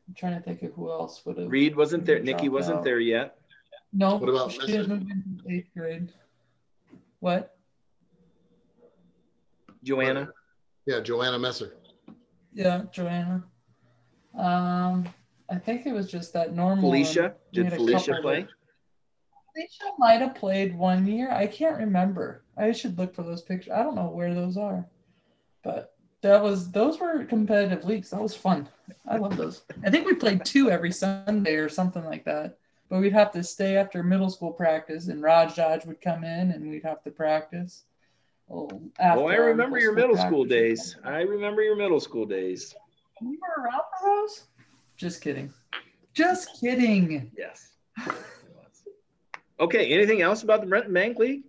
I'm trying to think of who else would have. Reed wasn't there. Nikki wasn't out. there yet. No. What about she didn't move in eighth grade. What? Joanna. Yeah, Joanna Messer. Yeah, Joanna. Um, I think it was just that normal. Felicia. Did Felicia play? Felicia might have played one year. I can't remember. I should look for those pictures. I don't know where those are, but that was those were competitive leagues. That was fun. I love those. I think we played two every Sunday or something like that. But we'd have to stay after middle school practice, and Raj Dodge would come in, and we'd have to practice. Oh, oh I remember your middle school days. I remember your middle school days. You were around for those? Just kidding. Just kidding. Yes. Okay. Anything else about the Brenton Bank League?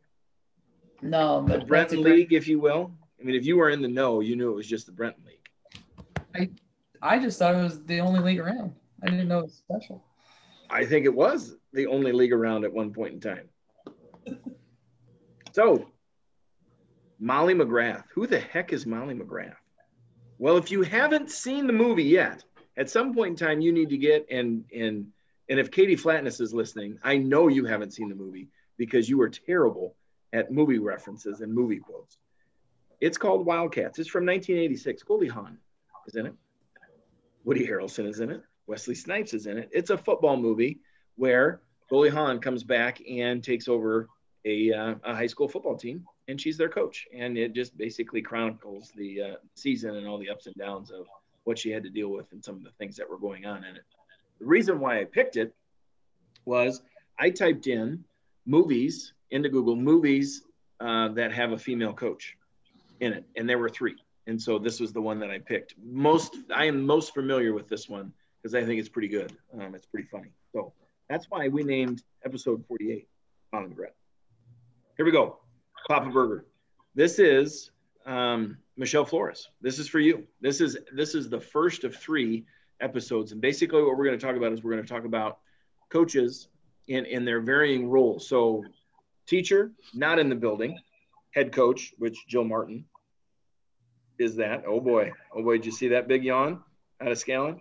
No, the Brenton League, if you will. I mean, if you were in the know, you knew it was just the Brenton League. I, I just thought it was the only league around. I didn't know it was special. I think it was the only league around at one point in time. so, Molly McGrath. Who the heck is Molly McGrath? Well, if you haven't seen the movie yet, at some point in time, you need to get and and and if Katie Flatness is listening, I know you haven't seen the movie because you were terrible at movie references and movie quotes. It's called Wildcats. It's from 1986. Goldie Hawn is in it. Woody Harrelson is in it. Wesley Snipes is in it. It's a football movie where Goldie Hawn comes back and takes over a, uh, a high school football team, and she's their coach. And it just basically chronicles the uh, season and all the ups and downs of what she had to deal with and some of the things that were going on in it. The reason why I picked it was I typed in movies into Google, movies uh, that have a female coach in it, and there were three. And so this was the one that I picked. Most I am most familiar with this one because I think it's pretty good. Um, it's pretty funny. So that's why we named episode 48 on the bread. Here we go. Papa Burger. This is um, Michelle Flores. This is for you. This is this is the first of three episodes, and basically what we're going to talk about is we're going to talk about coaches in in their varying roles. So, teacher not in the building, head coach, which Jill Martin is that. Oh boy, oh boy, did you see that big yawn out of Scallon?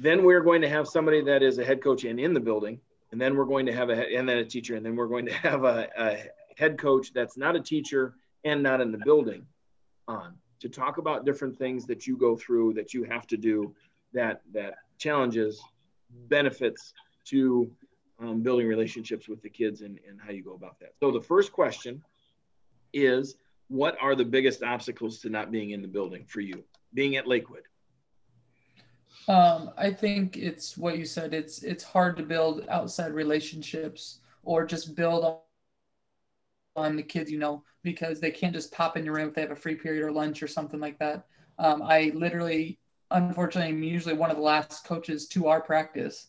Then we're going to have somebody that is a head coach and in the building, and then we're going to have a and then a teacher, and then we're going to have a, a head coach that's not a teacher and not in the building on to talk about different things that you go through that you have to do that that challenges benefits to um, building relationships with the kids and, and how you go about that. So the first question is what are the biggest obstacles to not being in the building for you being at lakewood? Um, i think it's what you said. It's it's hard to build outside relationships or just build on the kids you know because they can't just pop in your room if they have a free period or lunch or something like that. Um, I literally, unfortunately, am usually one of the last coaches to our practice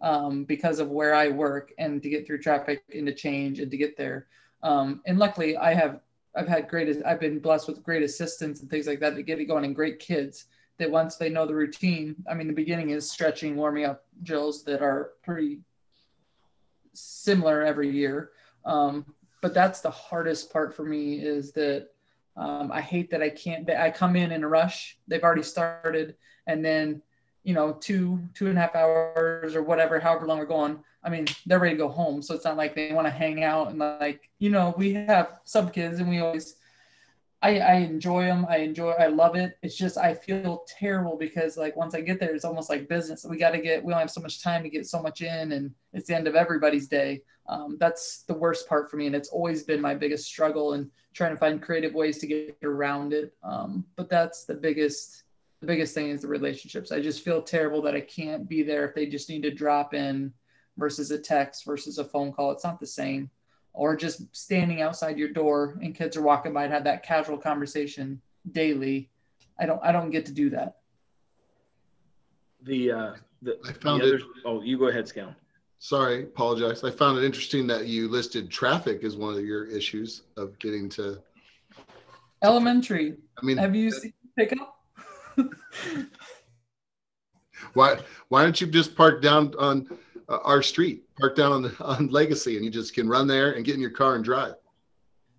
um, because of where I work and to get through traffic and to change and to get there. Um, and luckily, I have I've had great I've been blessed with great assistants and things like that to get it going and great kids that once they know the routine. I mean, the beginning is stretching, warming up drills that are pretty similar every year. Um, but that's the hardest part for me is that um, I hate that I can't. I come in in a rush. They've already started, and then you know two two and a half hours or whatever, however long we're going. I mean, they're ready to go home, so it's not like they want to hang out and like you know we have some kids and we always. I, I enjoy them. I enjoy, I love it. It's just, I feel terrible because like once I get there, it's almost like business. We got to get, we don't have so much time to get so much in and it's the end of everybody's day. Um, that's the worst part for me. And it's always been my biggest struggle and trying to find creative ways to get around it. Um, but that's the biggest, the biggest thing is the relationships. I just feel terrible that I can't be there if they just need to drop in versus a text versus a phone call. It's not the same or just standing outside your door and kids are walking by and have that casual conversation daily. I don't I don't get to do that. The uh the, I found the it, oh you go ahead, Scal. Sorry, apologize. I found it interesting that you listed traffic as one of your issues of getting to elementary. I mean have you seen pickup? why why don't you just park down on uh, our street, park down on the, on Legacy, and you just can run there and get in your car and drive.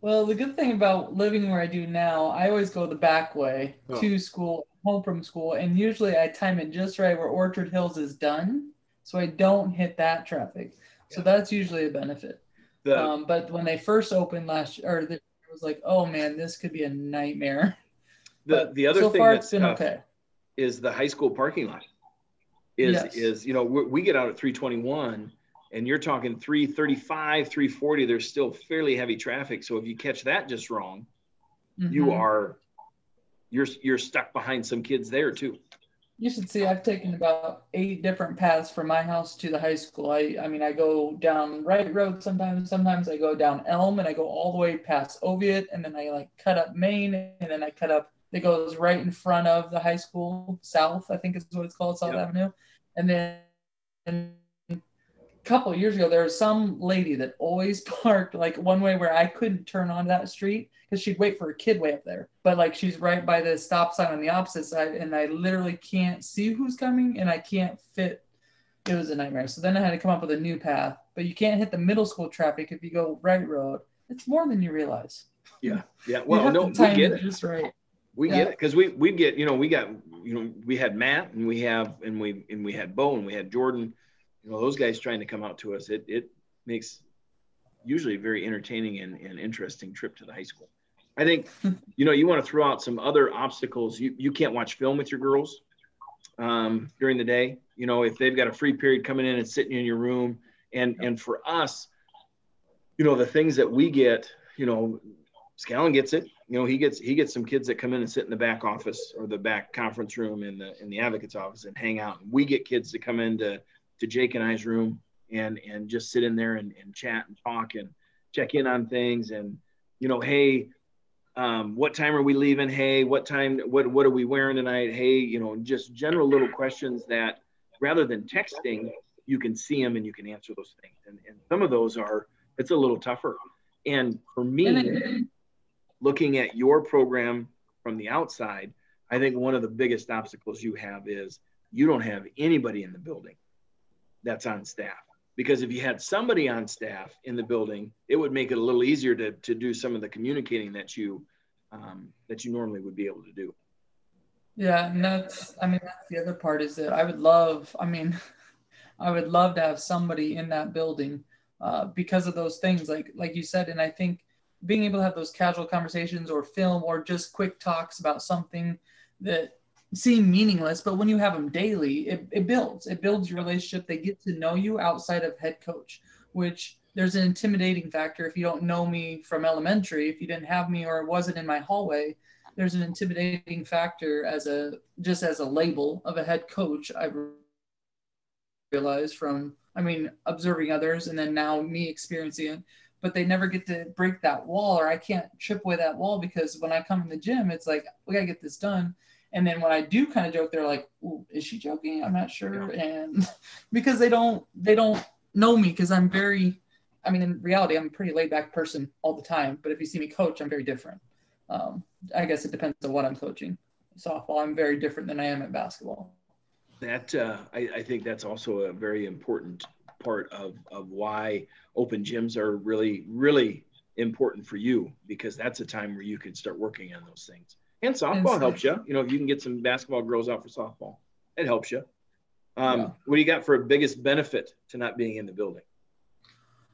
Well, the good thing about living where I do now, I always go the back way oh. to school, home from school, and usually I time it just right where Orchard Hills is done, so I don't hit that traffic. So that's usually a benefit. The, um, but when they first opened last year, or the, it was like, oh man, this could be a nightmare. The the other so thing that's okay. is the high school parking lot is yes. is you know we get out at 321 and you're talking 335 340 there's still fairly heavy traffic so if you catch that just wrong mm-hmm. you are you're you're stuck behind some kids there too you should see i've taken about eight different paths from my house to the high school i i mean i go down Wright road sometimes sometimes i go down elm and i go all the way past oviatt and then i like cut up main and then i cut up it goes right in front of the high school south i think is what it's called south yep. avenue. And then a couple years ago there was some lady that always parked like one way where i couldn't turn on that street because she'd wait for a kid way up there. But like she's right by the stop sign on the opposite side and i literally can't see who's coming and i can't fit. It was a nightmare. So then i had to come up with a new path. But you can't hit the middle school traffic if you go Wright road. It's more than you realize. Yeah. Yeah. Well no we get it. just right we yeah. get it because we we get you know we got you know we had Matt and we have and we and we had Bo and we had Jordan, you know those guys trying to come out to us. It it makes usually a very entertaining and, and interesting trip to the high school. I think you know you want to throw out some other obstacles. You you can't watch film with your girls um, during the day. You know if they've got a free period coming in and sitting in your room, and and for us, you know the things that we get, you know, Scallon gets it you know he gets he gets some kids that come in and sit in the back office or the back conference room in the in the advocate's office and hang out. We get kids to come into to jake and i's room and and just sit in there and, and chat and talk and check in on things and you know hey um, what time are we leaving? Hey what time what what are we wearing tonight? Hey you know just general little questions that rather than texting you can see them and you can answer those things. And, and some of those are it's a little tougher. And for me looking at your program from the outside, I think one of the biggest obstacles you have is you don't have anybody in the building that's on staff. Because if you had somebody on staff in the building, it would make it a little easier to, to do some of the communicating that you um, that you normally would be able to do. Yeah, and that's I mean that's the other part is that I would love I mean I would love to have somebody in that building uh, because of those things like like you said, and I think being able to have those casual conversations or film or just quick talks about something that seem meaningless, but when you have them daily, it, it builds. It builds your relationship. They get to know you outside of head coach, which there's an intimidating factor if you don't know me from elementary, if you didn't have me or wasn't in my hallway, there's an intimidating factor as a just as a label of a head coach. I realized from I mean observing others and then now me experiencing it but they never get to break that wall or I can't chip away that wall because when I come in the gym, it's like, we gotta get this done. And then when I do kind of joke, they're like, is she joking? I'm not sure. And because they don't, they don't know me because I'm very, I mean, in reality, I'm a pretty laid back person all the time. But if you see me coach, I'm very different. Um, I guess it depends on what I'm coaching. Softball, I'm very different than I am at basketball. That uh, I, I think that's also a very important part of of why open gyms are really really important for you because that's a time where you can start working on those things. And softball helps you. You know, if you can get some basketball girls out for softball, it helps you. Um, yeah. What do you got for a biggest benefit to not being in the building?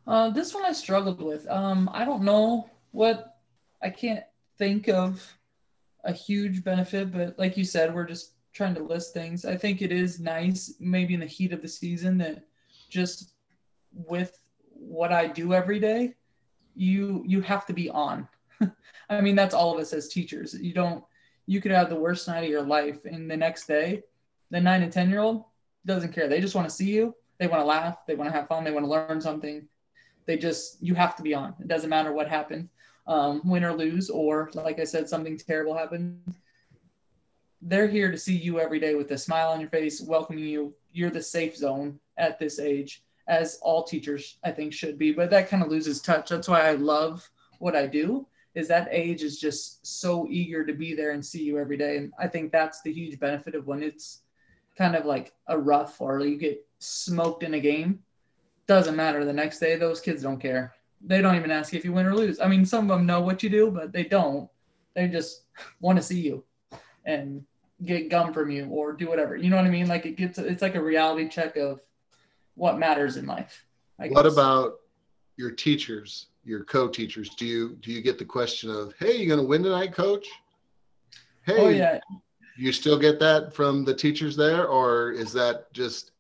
Uh, this one I struggled with. Um, I don't know what I can't. think of a huge benefit, but like you said, we're just trying to list things. I think it is nice, maybe in the heat of the season, that just with what I do every day, you you have to be on. I mean, that's all of us as teachers. You don't you could have the worst night of your life, and the next day, the nine and ten year old doesn't care. They just want to see you. They want to laugh. They want to have fun. They want to learn something. They just you have to be on. It doesn't matter what happened, um, win or lose, or like I said, something terrible happened. They're here to see you every day with a smile on your face, welcoming you. You're the safe zone at this age, as all teachers I think should be. But that kind of loses touch. That's why I love what I do. Is that age is just so eager to be there and see you every day, and I think that's the huge benefit of when it's kind of like a rough or you get smoked in a game. Doesn't matter. The next day, those kids don't care. They don't even ask if you win or lose. I mean, some of them know what you do, but they don't. They just want to see you and get gum from you or do whatever. You know what I mean? Like it gets, it's like a reality check of what matters in life. I what about your teachers, your co-teachers? Do you do you get the question of, "Hey, you going to win tonight, coach?" Hey, oh yeah. You still get that from the teachers there, or is that just?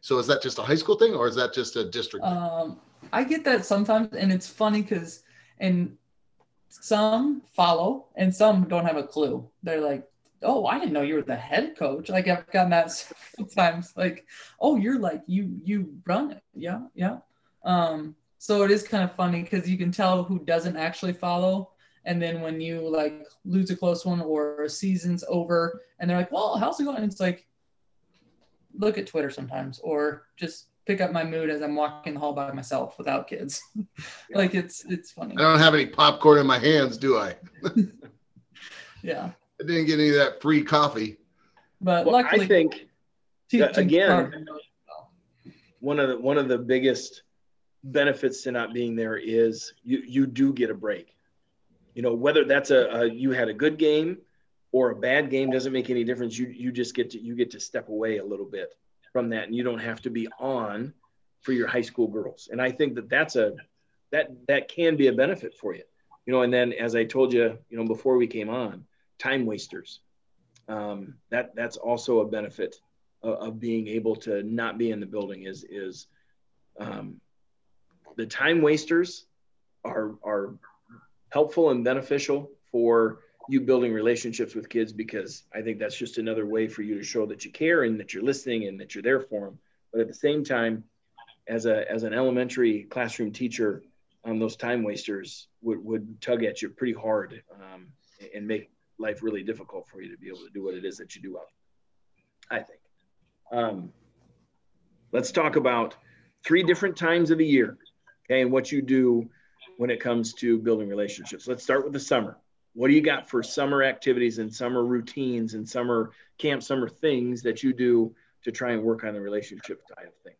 So is that just a high school thing, or is that just a district? Um, I get that sometimes, and it's funny because and some follow and some don't have a clue. They're like, oh, I didn't know you were the head coach. Like I've gotten that several times. Like, oh, you're like you you run it. Yeah, yeah. Um, so it is kind of funny because you can tell who doesn't actually follow. And then when you like lose a close one or a season's over and they're like, well, how's it going? And it's like, look at Twitter sometimes or just pick up my mood as I'm walking the hall by myself without kids. like it's it's funny. I don't have any popcorn in my hands, do I? yeah. I didn't get any of that free coffee. But well, luckily, I think uh, again, one of the one of the biggest benefits to not being there is you you do get a break. You know, whether that's a, a you had a good game or a bad game doesn't make any difference. You you just get to you get to step away a little bit from that, and you don't have to be on for your high school girls. And I think that that's a that that can be a benefit for you. You know, and then as I told you, you know, before we came on, time wasters. Um, that that's also a benefit of, of, being able to not be in the building is is um, the time wasters are are helpful and beneficial for you building relationships with kids because I think that's just another way for you to show that you care and that you're listening and that you're there for them. But at the same time, as a as an elementary classroom teacher, um, those time wasters would, would tug at you pretty hard um, and make life really difficult for you to be able to do what it is that you do well. I think. Um, let's talk about three different times of the year, okay, and what you do when it comes to building relationships. Let's start with the summer. What do you got for summer activities and summer routines and summer camp, summer things that you do to try and work on the relationship side of things?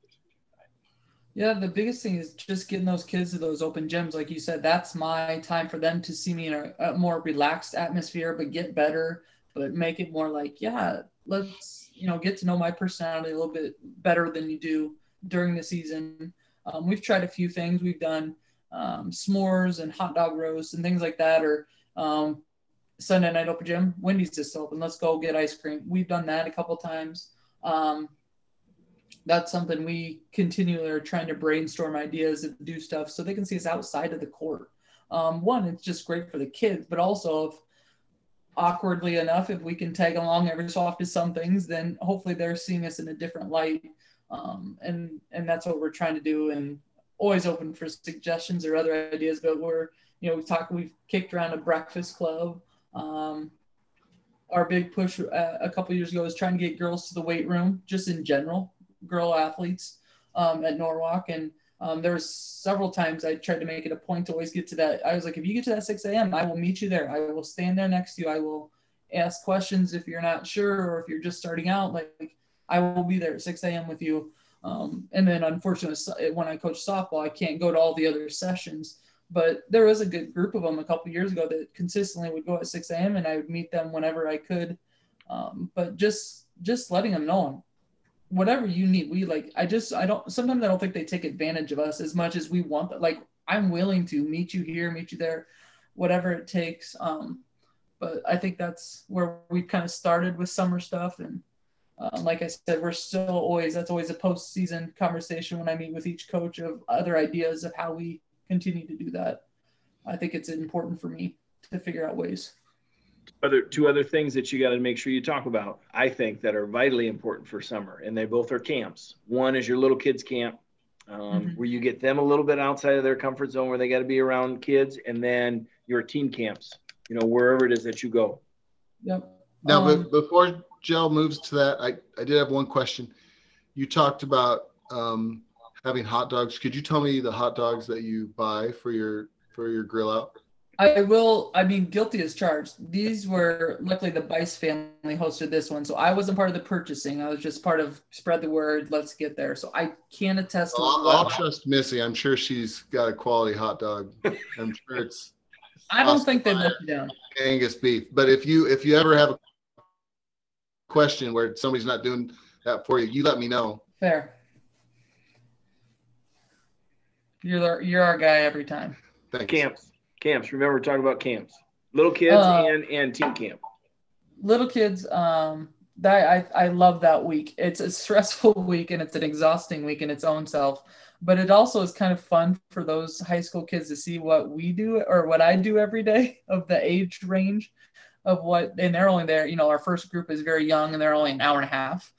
Yeah, the biggest thing is just getting those kids to those open gyms. Like you said, that's my time for them to see me in a, a, more relaxed atmosphere, but get better, but make it more like, yeah, let's, you know, get to know my personality a little bit better than you do during the season. Um, we've tried a few things. We've done um, s'mores and hot dog roasts and things like that, or um, Sunday night open gym. Wendy's is open. Let's go get ice cream. We've done that a couple times. Um, that's something we continually are trying to brainstorm ideas and do stuff so they can see us outside of the court. Um, one, it's just great for the kids, but also if awkwardly enough, if we can tag along every so often to some things, then hopefully they're seeing us in a different light. Um, and and that's what we're trying to do. And always open for suggestions or other ideas. But we're you know we've talked we've kicked around a breakfast club. Um, our big push uh, a couple years ago was trying to get girls to the weight room, just in general girl athletes um, at Norwalk. And um, there was several times I tried to make it a point to always get to that. I was like, if you get to that 6 a.m., I will meet you there. I will stand there next to you. I will ask questions if you're not sure or if you're just starting out. Like, I will be there at 6 a.m. with you. Um, and then, unfortunately, when I coach softball, I can't go to all the other sessions. But there was a good group of them a couple years ago that consistently would go at 6 a.m. and I would meet them whenever I could. Um, but just just letting them know whatever you need we like i just i don't sometimes i don't think they take advantage of us as much as we want But like i'm willing to meet you here meet you there whatever it takes. Um, but I think that's where we kind of started with summer stuff. And uh, like I said, we're still always, that's always a postseason conversation when I meet with each coach of other ideas of how we continue to do that. I think it's important for me to figure out ways. Other two other things that you got to make sure you talk about, I think, that are vitally important for summer, and they both are camps. One is your little kids camp, um, mm-hmm. where you get them a little bit outside of their comfort zone, where they got to be around kids, and then your team camps. You know, wherever it is that you go. Yep. Now, um, before Jill moves to that, I, I did have one question. You talked about um, having hot dogs. Could you tell me the hot dogs that you buy for your for your grill out? I will. I mean, guilty as charged. These were luckily the Bice family hosted this one, so I wasn't part of the purchasing. I was just part of spread the word. Let's get there. So I can attest. I'll, I'll trust Missy. I'm sure she's got a quality hot dog. I'm sure it's. I don't think they let you down. Angus beef, but if you if you ever have a question where somebody's not doing that for you, you let me know. Fair. You're the, you're our guy every time. Thanks. Camps, camps. Remember, talking about camps. Little kids uh, and and team camp. Little kids. Um, that I I love that week. It's a stressful week and it's an exhausting week in its own self. But it also is kind of fun for those high school kids to see what we do or what I do every day of the age range of what, and they're only there. You know, our first group is very young and they're only an hour and a half.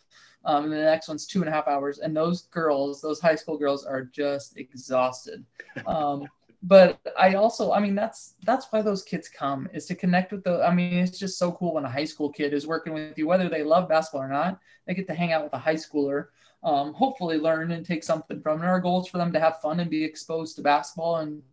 Um, and the next one's two and a half hours. And those girls, those high school girls, are just exhausted. Um, but I also, I mean, that's that's why those kids come is to connect with the. I mean, it's just so cool when a high school kid is working with you, whether they love basketball or not. They get to hang out with a high schooler, um, hopefully learn and take something from it. Our goal is for them to have fun and be exposed to basketball and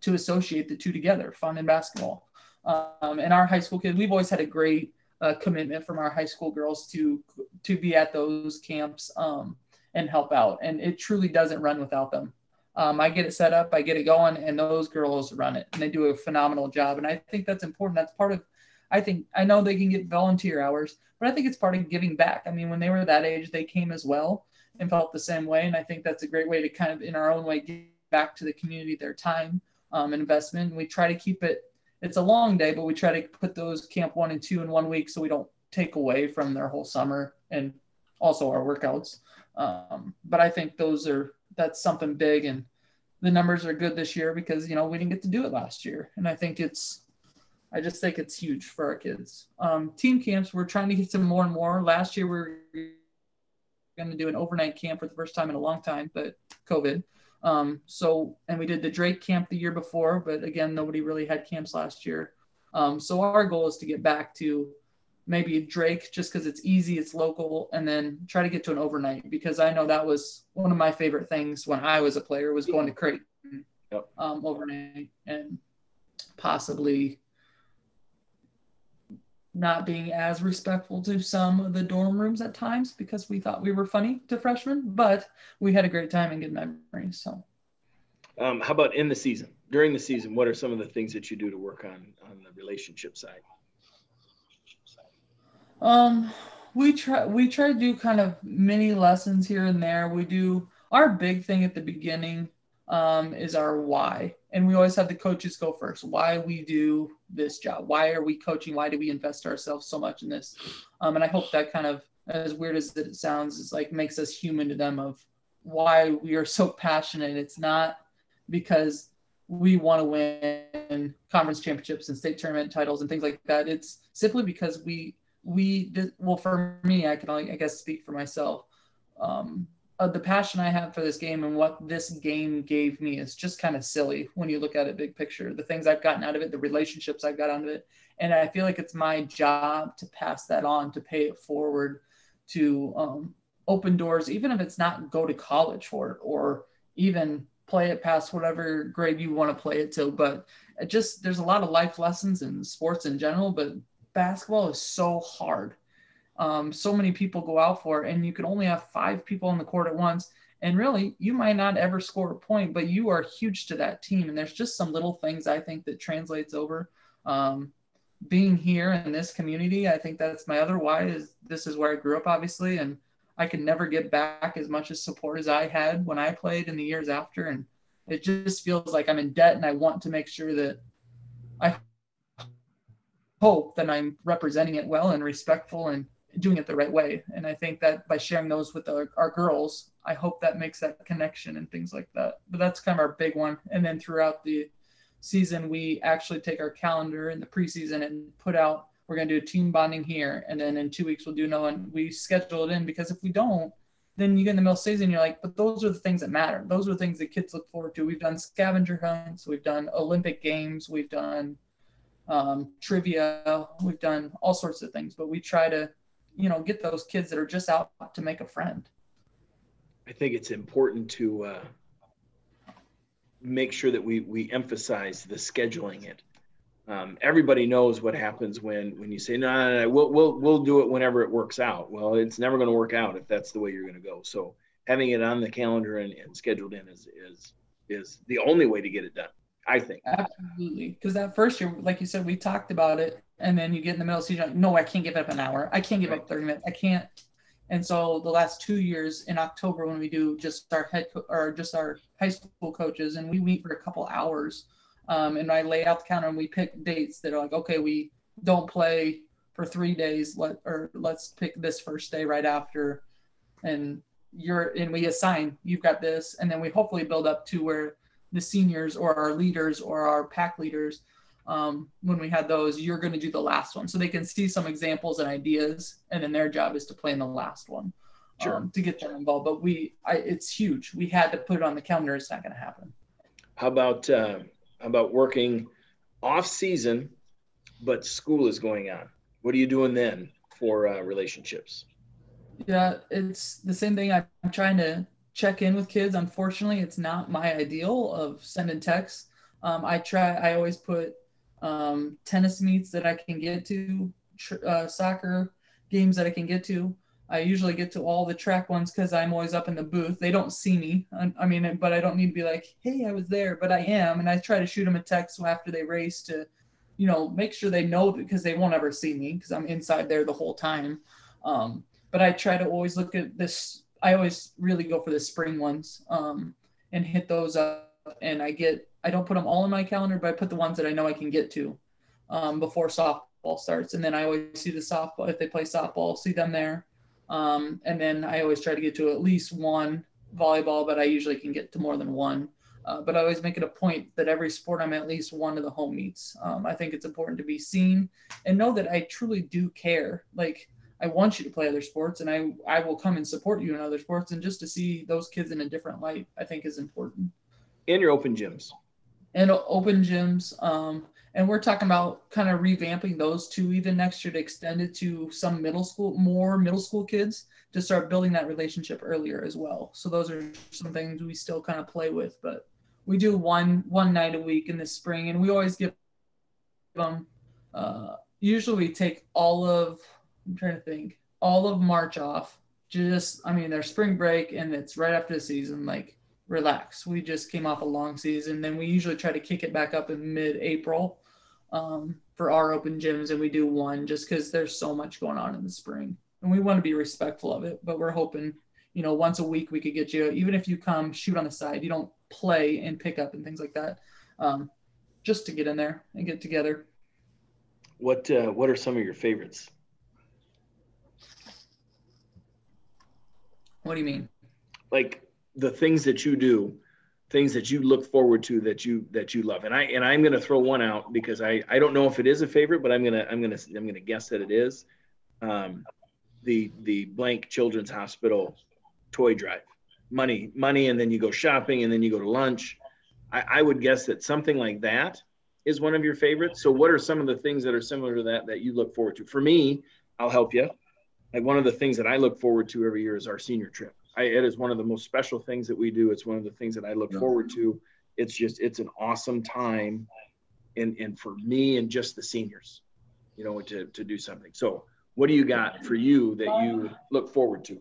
to associate the two together, fun and basketball. Um, and our high school kids, we've always had a great uh, commitment from our high school girls to to be at those camps um, and help out. And it truly doesn't run without them. Um, I get it set up, I get it going, and those girls run it, and they do a phenomenal job. And I think that's important. That's part of. I think I know they can get volunteer hours, but I think it's part of giving back. I mean, when they were that age, they came as well and felt the same way, and I think that's a great way to kind of, in our own way, give back to the community their time um, investment. And we try to keep it. It's a long day, but we try to put those camp one and two in one week, so we don't take away from their whole summer and also our workouts. Um, but I think those are that's something big and the numbers are good this year because you know we didn't get to do it last year. And i think it's i just think it's huge for our kids. Um, team camps we're trying to get some more and more. Last year we are going to do an overnight camp for the first time in a long time but covid um, so and we did the drake camp the year before but again nobody really had camps last year um, so our goal is to get back to maybe Drake just because it's easy, it's local, and then try to get to an overnight because I know that was one of my favorite things when I was a player was going to Creighton yep. um, overnight and possibly not being as respectful to some of the dorm rooms at times because we thought we were funny to freshmen, but we had a great time and good memories. So, um, how about in the season? During the season, what are some of the things that you do to work on on the relationship side? Um, we try we try to do kind of mini lessons here and there. We do our big thing at the beginning um, is our why, and we always have the coaches go first. Why we do this job? Why are we coaching? Why do we invest ourselves so much in this? Um, and I hope that kind of as weird as it sounds is like makes us human to them of why we are so passionate. It's not because we want to win conference championships and state tournament titles and things like that. It's simply because we we well for me i can only i guess speak for myself um, uh, the passion i have for this game and what this game gave me is just kind of silly when you look at it big picture. The things i've gotten out of it the relationships i've got out of it. And i feel like it's my job to pass that on to pay it forward to um, open doors even if it's not go to college for it or even play it past whatever grade you want to play it to. But it just there's a lot of life lessons in sports in general but basketball is so hard. Um, so many people go out for and you can only have five people on the court at once. And really, you might not ever score a point, but you are huge to that team. And there's just some little things I think that translates over. Um, being here in this community, I think that's my other why is this is where I grew up, obviously, and I can never get back as much as support as I had when I played in the years after. And it just feels like I'm in debt, and I want to make sure that I hope that I'm representing it well and respectful and doing it the right way. And I think that by sharing those with our, our girls, I hope that makes that connection and things like that. But that's kind of our big one. And then throughout the season, we actually take our calendar in the preseason and put out, we're going to do team bonding here. And then in two weeks, we'll do no, and we schedule it in because if we don't, then you get in the middle season, you're like, but those are the things that matter. Those are the things that kids look forward to. We've done scavenger hunts, we've done Olympic games, we've done um, trivia, we've done all sorts of things, but we try to you know get those kids that are just out to make a friend i think it's important to uh, make sure that we we emphasize the scheduling it um, everybody knows what happens when when you say no, no, no, we'll we'll we'll do it whenever it works out. Well, it's never going to work out if that's the way you're going to go. So having it on the calendar and, and scheduled in is is is the only way to get it done. I think absolutely because that first year, like you said, we talked about it, and then you get in the middle of the season, like, no, I can't give up an hour. I can't give up 30 minutes. I can't. And so the last two years in October, when we do just our head co- or just our high school coaches, and we meet for a couple hours, um, and I lay out the counter and we pick dates that are like, okay, we don't play for three days, let or let's pick this first day right after, and you're and we assign you've got this, and then we hopefully build up to where the seniors or our leaders or our pack leaders um, when we had those, you're going to do the last one. So they can see some examples and ideas, and then their job is to play in the last one sure. um, to get them involved. But we, I, it's huge. We had to put it on the calendar. It's not going to happen. How about uh, how about working off season, but school is going on? What are you doing then for uh, relationships? Yeah, it's the same thing. I'm trying to check in with kids. Unfortunately, it's not my ideal of sending texts. Um, I try. I always put um, tennis meets that I can get to, tr- uh, soccer games that I can get to. I usually get to all the track ones because I'm always up in the booth. They don't see me. I, I, mean, but I don't need to be like, hey, I was there, but I am. And I try to shoot them a text after they race to, you know, make sure they know because they won't ever see me because I'm inside there the whole time. Um, but I try to always look at this. I always really go for the spring ones um, and hit those up. And I get I don't put them all in my calendar, but I put the ones that I know I can get to um, before softball starts. And then I always see the softball if they play softball, see them there. Um, and then I always try to get to at least one volleyball, but I usually can get to more than one. Uh, but I always make it a point that every sport I'm at least one of the home meets. Um, I think it's important to be seen and know that I truly do care. Like I want you to play other sports, and I I will come and support you in other sports, and just to see those kids in a different light, I think is important. And your open gyms and open gyms. Um, and we're talking about kind of revamping those two even next year to extend it to some middle school, more middle school kids to start building that relationship earlier as well. So those are some things we still kind of play with, but we do one one night a week in the spring, and we always give them. Uh, usually, we take all of I'm trying to think all of March off. Just I mean, their spring break, and it's right after the season. Like relax. We just came off a long season. Then we usually try to kick it back up in mid April um, for our open gyms, and we do one just because there's so much going on in the spring. And we want to be respectful of it, but we're hoping, you know, once a week we could get you, even if you come shoot on the side, you don't play and pick up and things like that, um, just to get in there and get together. What uh, What are some of your favorites? What do you mean? Like the things that you do things that you look forward to that you that you love. And i and i'm going to throw one out because i i don't know if it is a favorite but i'm going to i'm going to i'm going to guess that it is. Um, the the blank children's hospital toy drive. Money money and then you go shopping and then you go to lunch. I, I would guess that something like that is one of your favorites. So what are some of the things that are similar to that that you look forward to? For me i'll help you. Like one of the things that i look forward to every year is our senior trip I, it is one of the most special things that we do. It's one of the things that I look yeah. forward to. It's just it's an awesome time, and and for me and just the seniors, you know, to to do something. So, what do you got for you that you look forward to?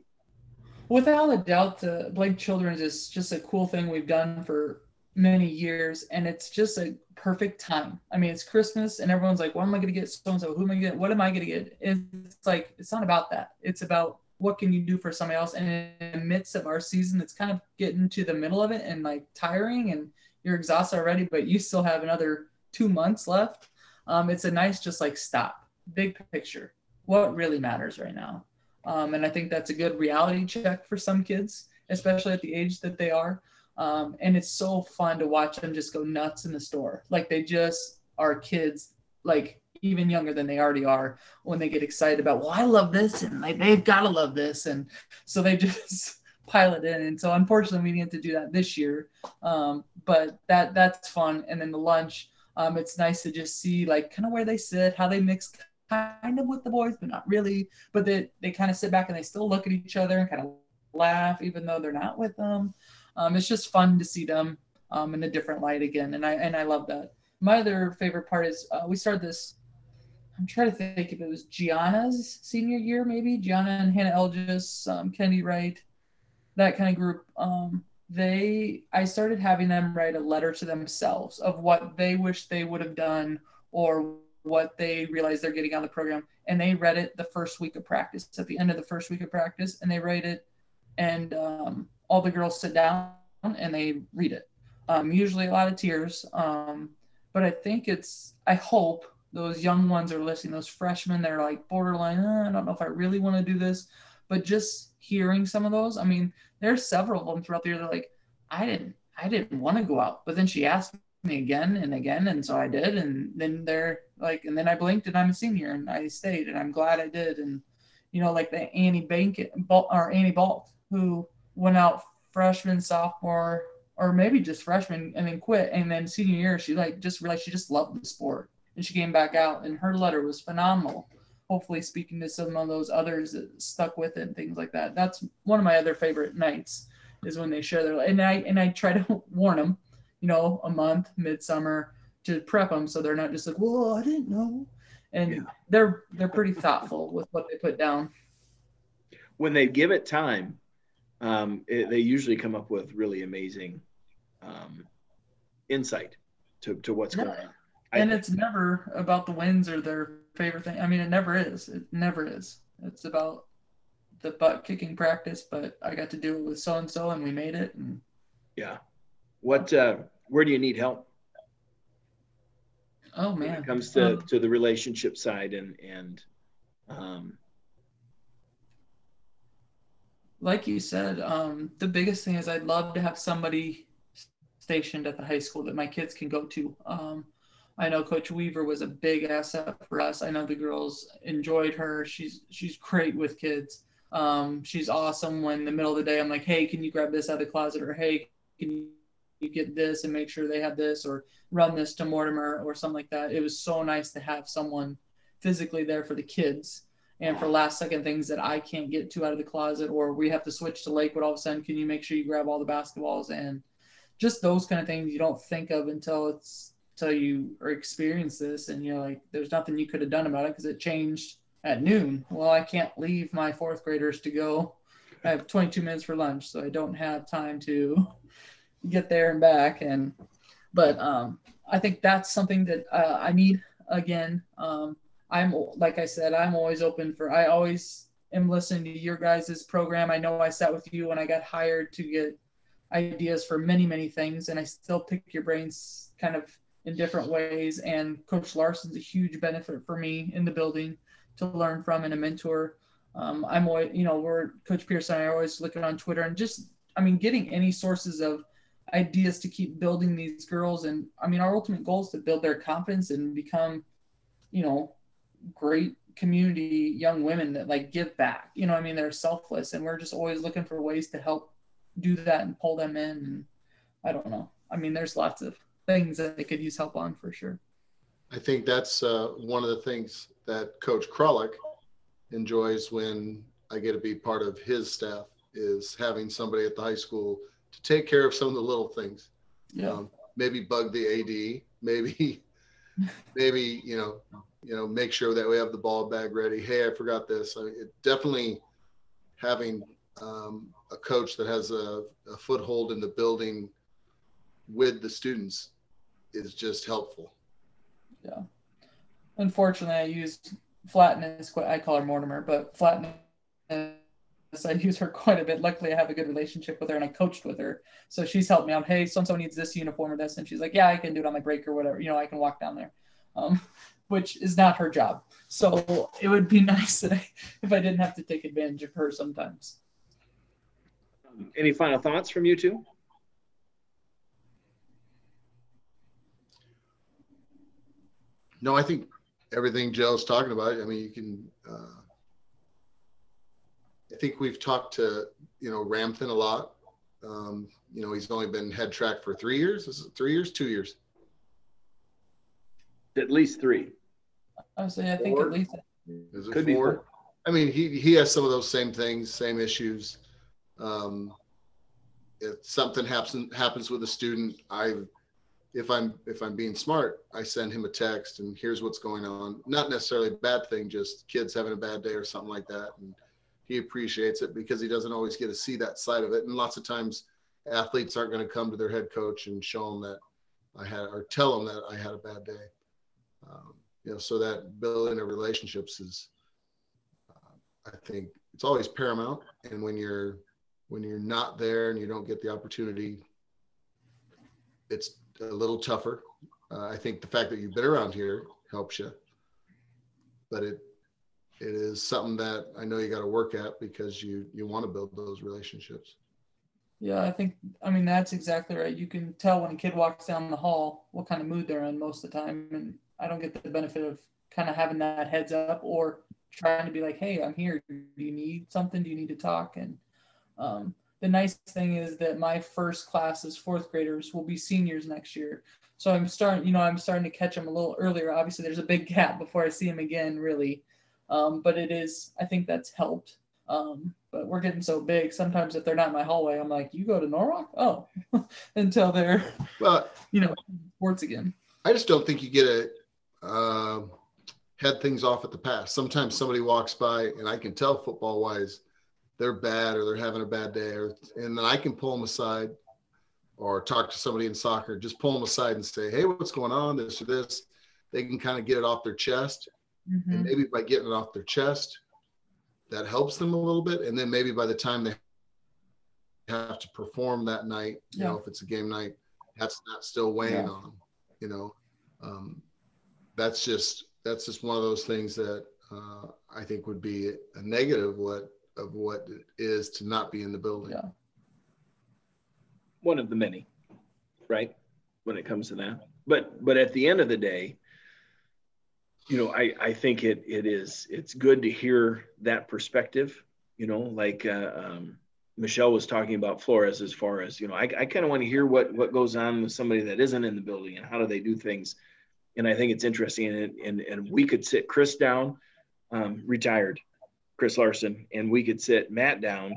Without a doubt, the Blank Children's is just a cool thing we've done for many years, and it's just a perfect time. I mean, it's Christmas, and everyone's like, "What am I going to get so and so? Who am I going to get? What am I going to get?" It's like it's not about that. It's about what can you do for somebody else? And in the midst of our season, it's kind of getting to the middle of it and like tiring and you're exhausted already, but you still have another two months left. um, it's a nice just like stop, big picture, what really matters right now. Um, and I think that's a good reality check for some kids, especially at the age that they are. Um, and it's so fun to watch them just go nuts in the store. Like they just are kids, like even younger than they already are when they get excited about, well, I love this and like they've got to love this. And so they just pile it in. And so unfortunately we need to do that this year. Um, but that that's fun. And then the lunch, um, it's nice to just see like kind of where they sit, how they mix kind of with the boys, but not really. But they, they kind of sit back and they still look at each other and kind of laugh, even though they're not with them um, it's just fun to see them um, in a different light again, and I and I love that. My other favorite part is uh, we started this. I'm trying to think if it was Gianna's senior year, maybe Gianna and Hannah Elgis, um, Kenny Wright, that kind of group. Um, they, I started having them write a letter to themselves of what they wish they would have done or what they realize they're getting on the program. And they read it the first week of practice. At the end of the first week of practice, and they write it, and um, all the girls sit down and they read it. Um, usually a lot of tears. Um, but I think it's, I hope those young ones are listening, those freshmen, they're like borderline, oh, I don't know if I really want to do this. But just hearing some of those, I mean, there's several of them throughout the year. They're like, I didn't, I didn't want to go out, but then she asked me again and again, and so I did. And then they're like, and then I blinked, and I'm a senior, and I stayed, and I'm glad I did. And you know, like the Annie Bank or Annie Balt, who went out freshman, sophomore, or maybe just freshman and then quit. And then senior year, she like just realized she just loved the sport. And she came back out and her letter was phenomenal. Hopefully speaking to some of those others that stuck with it and things like that. That's one of my other favorite nights is when they share their and I and I try to warn them, you know, a month, midsummer to prep them so they're not just like, well, I didn't know. And yeah. they're they're pretty thoughtful with what they put down. When they give it time, um, it, they usually come up with really amazing um, insight to, to what's yeah. going on. And I, it's never about the wins or their favorite thing. I mean, it never is. It never is. It's about the butt kicking practice, but I got to do it with so and so, and we made it. And yeah, what? Uh, where do you need help? Oh man, when it comes to um, to the relationship side and and um, like you said, um, the biggest thing is I'd love to have somebody stationed at the high school that my kids can go to. Um, I know Coach Weaver was a big asset for us. I know the girls enjoyed her. She's she's great with kids. Um, she's awesome. When in the middle of the day, I'm like, hey, can you grab this out of the closet, or hey, can you get this and make sure they have this, or run this to Mortimer, or something like that. It was so nice to have someone physically there for the kids and for last second things that I can't get to out of the closet or we have to switch to Lakewood all of a sudden, can you make sure you grab all the basketballs and just those kind of things you don't think of until it's until you or experience this and you're like there's nothing you could have done about it because it changed at noon. Well, I can't leave my fourth graders to go. I have 22 minutes for lunch, so I don't have time to get there and back. And but um, I think that's something that uh, I need again. Um, I'm like I said, I'm always open for. I always am listening to your guys' program. I know I sat with you when I got hired to get ideas for many many things, and I still pick your brains kind of in different ways. And Coach Larson's a huge benefit for me in the building to learn from and a mentor. Um, I'm always, you know, we're Coach Pearson. I always looking on Twitter and just, I mean, getting any sources of ideas to keep building these girls. And I mean, our ultimate goal is to build their confidence and become, you know, great community young women that like give back. You know, I mean, they're selfless, and we're just always looking for ways to help do that and pull them in. And I don't know. I mean, there's lots of things that they could use help on for sure. I think that's uh, one of the things that Coach Krullick enjoys when I get to be part of his staff is having somebody at the high school to take care of some of the little things. Yeah. Um, maybe bug the AD, maybe, maybe you know, you know, make sure that we have the ball bag ready. Hey, I forgot this. I mean, it definitely having um, a coach that has a, a foothold in the building with the students is just helpful. Yeah. Unfortunately, I used flatness. I call her Mortimer, but flatness. I use her quite a bit. Luckily, I have a good relationship with her, and I coached with her, so she's helped me out. Hey, so and so needs this uniform or this, and she's like, "Yeah, I can do it on my break or whatever. You know, I can walk down there." Um, which is not her job. So it would be nice that I, if I didn't have to take advantage of her sometimes. Any final thoughts from you two? No, I think everything Joe's talking about. I mean, you can. Uh, I think we've talked to you know Ramthin a lot. Um, you know, he's only been head track for three years. Is it three years? Two years? At least three. I say I think four? at least. Is it Could four? Be four? I mean, he he has some of those same things, same issues. Um, if something happens happens with a student, I if I'm if I'm being smart, I send him a text and here's what's going on. Not necessarily a bad thing, just kids having a bad day or something like that. And he appreciates it because he doesn't always get to see that side of it. And lots of times athletes aren't going to come to their head coach and show them that I had or tell them that I had a bad day. Um, you know, so that building of relationships is, uh, I think, it's always paramount. And when you're when you're not there and you don't get the opportunity, it's a little tougher. Uh, I think the fact that you've been around here helps you, but it it is something that I know you got to work at because you you want to build those relationships. Yeah, I think I mean that's exactly right. You can tell when a kid walks down the hall what kind of mood they're in most of the time, and I don't get the benefit of kind of having that heads up or trying to be like, "Hey, I'm here. Do you need something? Do you need to talk?" And um, the nice thing is that my first class is fourth graders will be seniors next year. So I'm starting, you know, I'm starting to catch them a little earlier. Obviously, there's a big gap before I see them again, really. Um, but it is, I think that's helped. Um, but we're getting so big. Sometimes if they're not in my hallway, I'm like, "You go to Norwalk? Oh," until they're, well, you know, sports again. I just don't think you get a, uh, head things off at the pass. Sometimes somebody walks by, and I can tell football wise they're bad or they're having a bad day, or, and then I can pull them aside or talk to somebody in soccer, just pull them aside and say, Hey, what's going on? This or this. They can kind of get it off their chest. Mm-hmm. And maybe by getting it off their chest, that helps them a little bit. And then maybe by the time they have to perform that night, you yeah. know, if it's a game night, that's not still weighing yeah. on them, you know. Um, that's just that's just one of those things that uh, I think would be a negative what of what it is to not be in the building. Yeah. One of the many, right? When it comes to that. But but at the end of the day, you know, I, I think it it is it's good to hear that perspective. You know, like uh, um, Michelle was talking about Flores as far as you know, I, I kind of want to hear what what goes on with somebody that isn't in the building and how do they do things. And I think it's interesting. And and, and we could sit Chris down, um, retired, Chris Larson, and we could sit Matt down,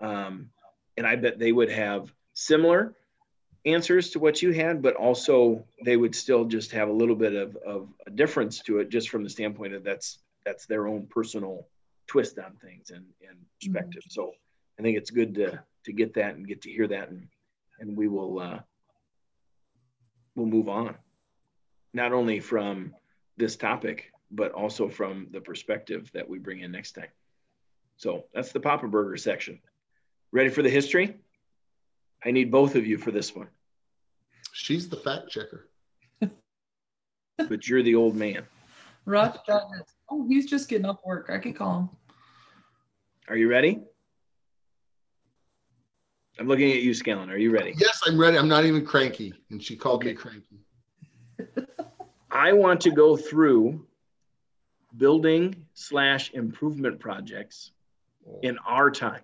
um, and I bet they would have similar answers to what you had, but also they would still just have a little bit of, of a difference to it, just from the standpoint of that's that's their own personal twist on things and, and perspective. Mm-hmm. So I think it's good to to get that and get to hear that, and and we will uh, we'll move on, not only from this topic, but also from the perspective that we bring in next time. So that's the Papa Burger section. Ready for the history? I need both of you for this one. She's the fact checker. but you're the old man. Rush Oh, he's just getting up work. I can call him. Are you ready? I'm looking at you, Scallon. Are you ready? Yes, I'm ready. I'm not even cranky. And she called okay. me cranky. I want to go through building slash improvement projects in our time.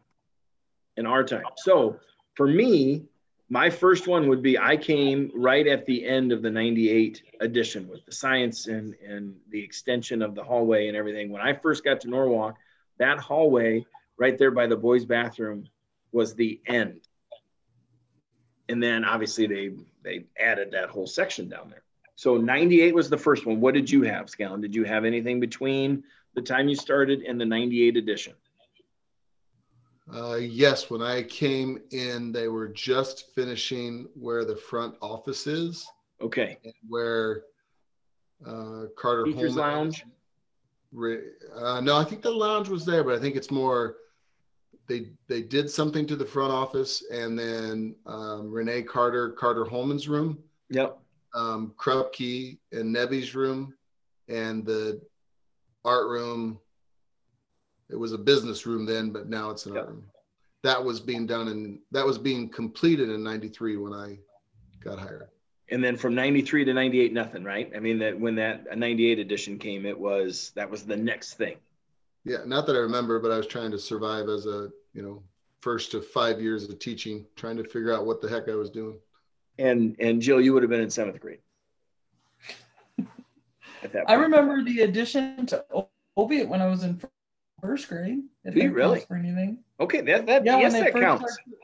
In our time. So for me, my first one would be I came right at the end of the 98 edition with the science and, and the extension of the hallway and everything. When I first got to Norwalk, that hallway right there by the boys' bathroom was the end. And then obviously they they added that whole section down there. So 98 was the first one. What did you have, Scallon? Did you have anything between the time you started and the 98 edition? Uh, yes, when I came in, they were just finishing where the front office is. Okay. where uh, Carter Teachers Holman, Lounge. Uh, no, I think the lounge was there, but I think it's more. They they did something to the front office, and then um, Renee Carter, Carter Holman's room. Yep um, Krupke and Nebby's room and the art room. It was a business room then, but now it's an yep. art room. That was being done and that was being completed in '93 when I got hired. And then from '93 to '98, nothing, right? I mean, that when that '98 edition came, it was that was the next thing. Yeah, not that I remember, but I was trying to survive as a you know first to five years of teaching, trying to figure out what the heck I was doing. And and Jill, you would have been in seventh grade. I remember the addition to Oviatt when I was in first grade. Do you really? For anything? Okay, that that yeah, yes, that counts. Started,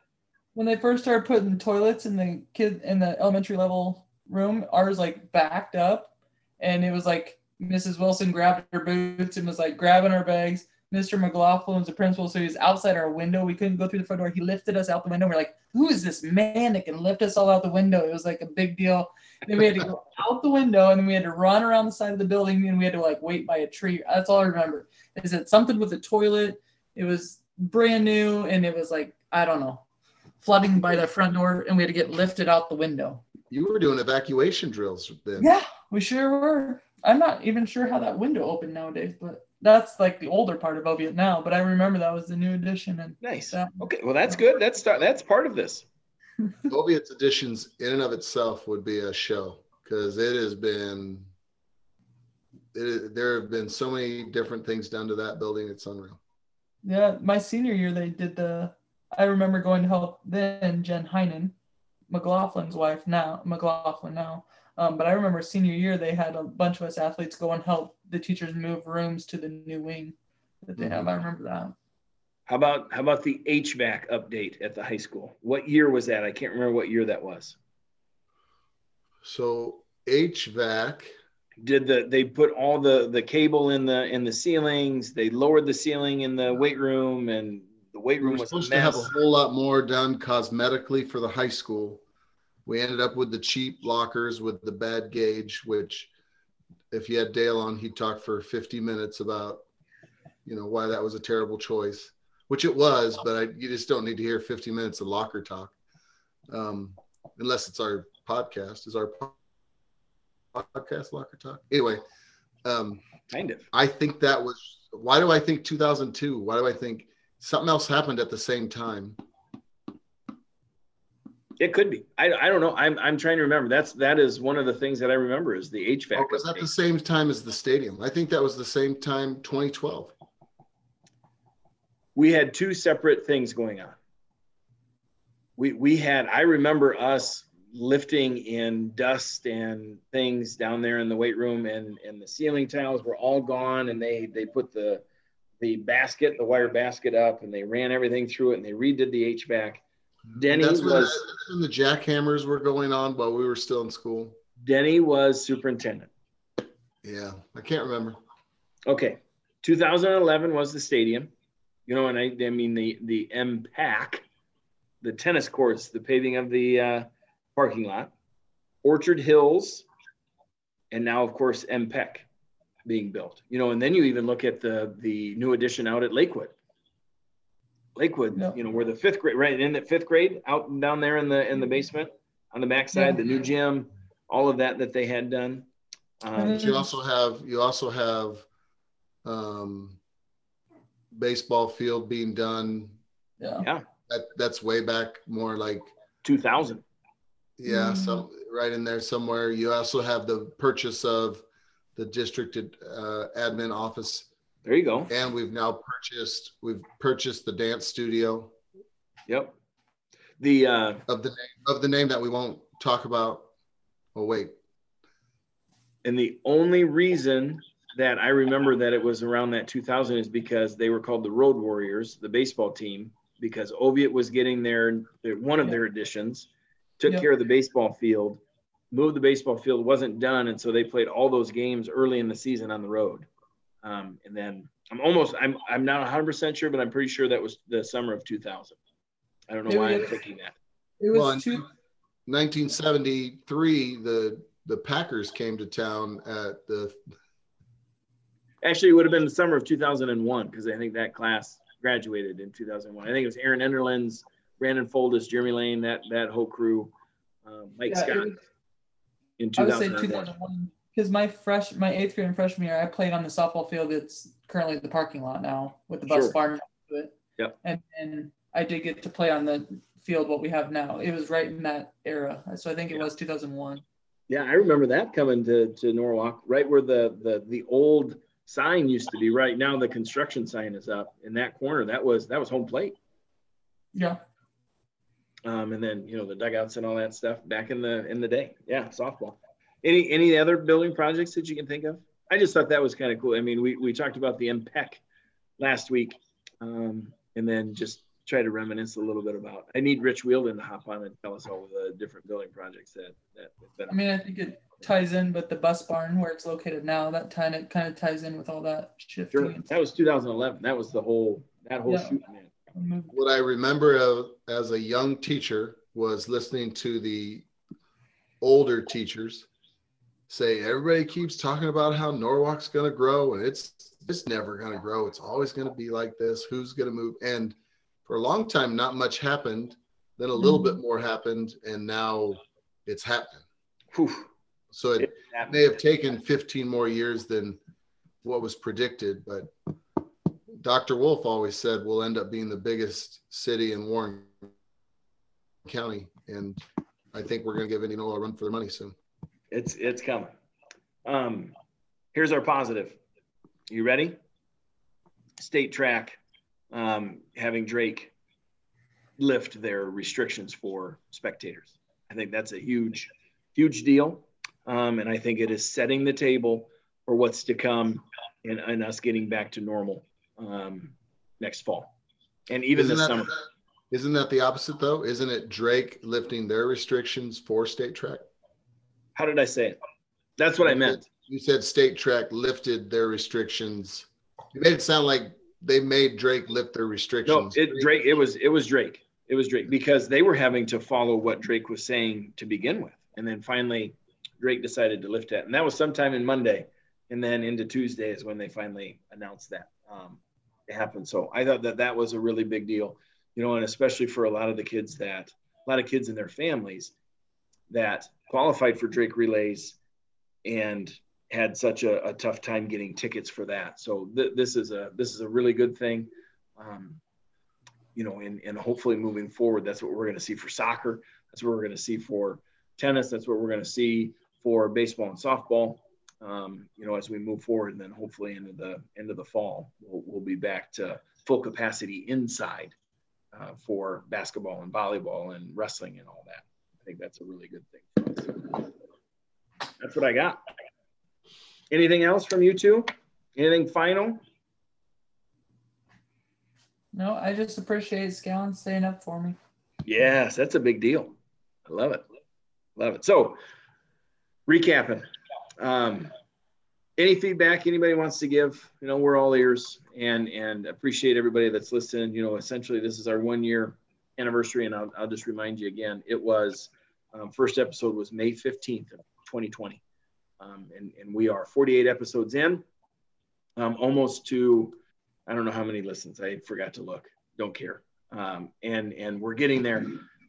when they first started putting toilets in the kid in the elementary level room, ours like backed up, and it was like Mrs. Wilson grabbed her boots and was like grabbing our bags. Mr. McLaughlin's the principal, so he's outside our window. We couldn't go through the front door. He lifted us out the window. We're like, who is this man that can lift us all out the window? It was like a big deal. Then we had to go out the window and then we had to run around the side of the building and we had to like wait by a tree. That's all I remember. Is it something with the toilet? It was brand new and it was like, I don't know, flooding by the front door and we had to get lifted out the window. You were doing evacuation drills then. Yeah, we sure were. I'm not even sure how that window opened nowadays, but that's like the older part of Oviatt now. But I remember that was the new edition. And nice. That, okay, well that's good. That's that's part of this. Oviatt's editions in and of itself would be a show because it has been. It, there have been so many different things done to that building. It's unreal. Yeah, my senior year they did the. I remember going to help then Jen Heinen, McLaughlin's wife now McLaughlin now um, but I remember senior year, they had a bunch of us athletes go and help the teachers move rooms to the new wing that they have. I mm-hmm. remember that. How about how about the HVAC update at the high school? What year was that? I can't remember what year that was. So HVAC did the they put all the the cable in the in the ceilings. They lowered the ceiling in the weight room, and the weight room was supposed to have a whole lot more done cosmetically for the high school we ended up with the cheap lockers with the bad gauge, which if you had Dale on, he'd talk for 50 minutes about, you know, why that was a terrible choice, which it was, but I, you just don't need to hear 50 minutes of locker talk. Um, unless it's our podcast. Is our podcast locker talk? Anyway, um, kind of. I think that was, why do I think 2002? Why do I think something else happened at the same time? It could be. I, I don't know. I'm, I'm trying to remember. That's that is one of the things that I remember is the HVAC. Oh, was that the same time as the stadium? I think that was the same time 2012. We had two separate things going on. We we had I remember us lifting in dust and things down there in the weight room and and the ceiling tiles were all gone and they they put the the basket the wire basket up and they ran everything through it and they redid the HVAC Denny That's was when the jackhammers were going on while we were still in school. Denny was superintendent. Yeah, I can't remember. Okay, 2011 was the stadium. You know, and I, I mean the the MPAC, the tennis courts, the paving of the uh, parking lot, Orchard Hills, and now of course MPEC being built. You know, and then you even look at the the new addition out at Lakewood. Lakewood, no. you know, where the fifth grade, right in the fifth grade, out and down there in the in the basement on the backside, yeah. the new gym, all of that that they had done. Um, you also have you also have um, baseball field being done. Yeah, yeah. That that's way back, more like 2000. Yeah, mm. so right in there somewhere. You also have the purchase of the district uh, admin office there you go. And we've now purchased we've purchased the dance studio. Yep. The uh, of the name of the name that we won't talk about. Oh wait. And the only reason that I remember that it was around that 2000 is because they were called the Road Warriors, the baseball team, because Oviatt was getting their, their one of their additions, took yep. care of the baseball field, moved the baseball field, wasn't done, and so they played all those games early in the season on the road. Um, and then I'm almost, I'm, I'm not 100% sure, but I'm pretty sure that was the summer of 2000. I don't know why I'm thinking that. It was well, two- 1973, the, the Packers came to town at the. Actually, it would have been the summer of 2001 because I think that class graduated in 2001. I think it was Aaron Enderlins, Brandon Foldis, Jeremy Lane, that that whole crew, um, Mike yeah, Scott. Was, in 2001. I would say 2001 because my fresh my eighth grade and freshman year, I played on the softball field. that's currently the parking lot now with the bus sure. barn to it. Yep. And and I did get to play on the field what we have now. It was right in that era, so I think it was 2001. Yeah, I remember that coming to to Norwalk, right where the the the old sign used to be. Right now, the construction sign is up in that corner. That was that was home plate. Yeah. Um, and then you know the dugouts and all that stuff back in the in the day. Yeah, softball. Any any other building projects that you can think of? I just thought that was kind of cool. I mean, we we talked about the MPEC last week, um, and then just try to reminisce a little bit about. I need Rich Wheeldon to hop on and tell us all the different building projects that that. I mean, I think it ties in with the bus barn where it's located now. That kind of kind of ties in with all that shifting. Sure. That was 2011. That was the whole that whole yeah. shoot man. What I remember of, as a young teacher was listening to the older teachers say everybody keeps talking about how Norwalk's going to grow and it's it's never going to grow. It's always going to be like this. Who's going to move? And for a long time, not much happened. Then a little mm-hmm. bit more happened, and now it's happening. Whew. So it, it may have taken 15 more years than what was predicted, but Dr. Wolf always said we'll end up being the biggest city in Warren County, and I think we're going to give Indianola a run for their money soon. It's it's coming. Um, here's our positive. You ready? State track um, having Drake lift their restrictions for spectators. I think that's a huge, huge deal. Um, and I think it is setting the table for what's to come and, and us getting back to normal um, next fall and even isn't this that, summer. Isn't that the opposite though? Isn't it Drake lifting their restrictions for state track? How did I say it? That's what I meant. You said state track lifted their restrictions. You made it sound like they made Drake lift their restrictions. No, it Drake. It was it was Drake. It was Drake because they were having to follow what Drake was saying to begin with, and then finally Drake decided to lift it, and that was sometime in Monday, and then into Tuesday is when they finally announced that um, it happened. So I thought that that was a really big deal, you know, and especially for a lot of the kids that a lot of kids and their families that qualified for Drake relays and had such a, a, tough time getting tickets for that. So th- this is a this is a really good thing. Um, you know, and, and hopefully moving forward, that's what we're going to see for soccer. That's what we're going to see for tennis. That's what we're going to see for baseball and softball. Um, you know, as we move forward, and then hopefully into the end of the fall, we'll, we'll be back to full capacity inside uh, for basketball and volleyball and wrestling and all that. I think that's a really good thing. That's what I got. Anything else from you two? Anything final? No, I just appreciate Scallon staying up for me. Yes, that's a big deal. I love it. Love it. So, recapping. Um, any feedback anybody wants to give, you know, we're all ears and and appreciate everybody that's listening. You know, essentially this is our one year anniversary, and I'll, I'll just remind you again, it was um, first episode was May 15th of 2020. Um, and, and we are 48 episodes in, um, almost to, I don't know how many listens. I forgot to look. Don't care. Um, and and we're getting there.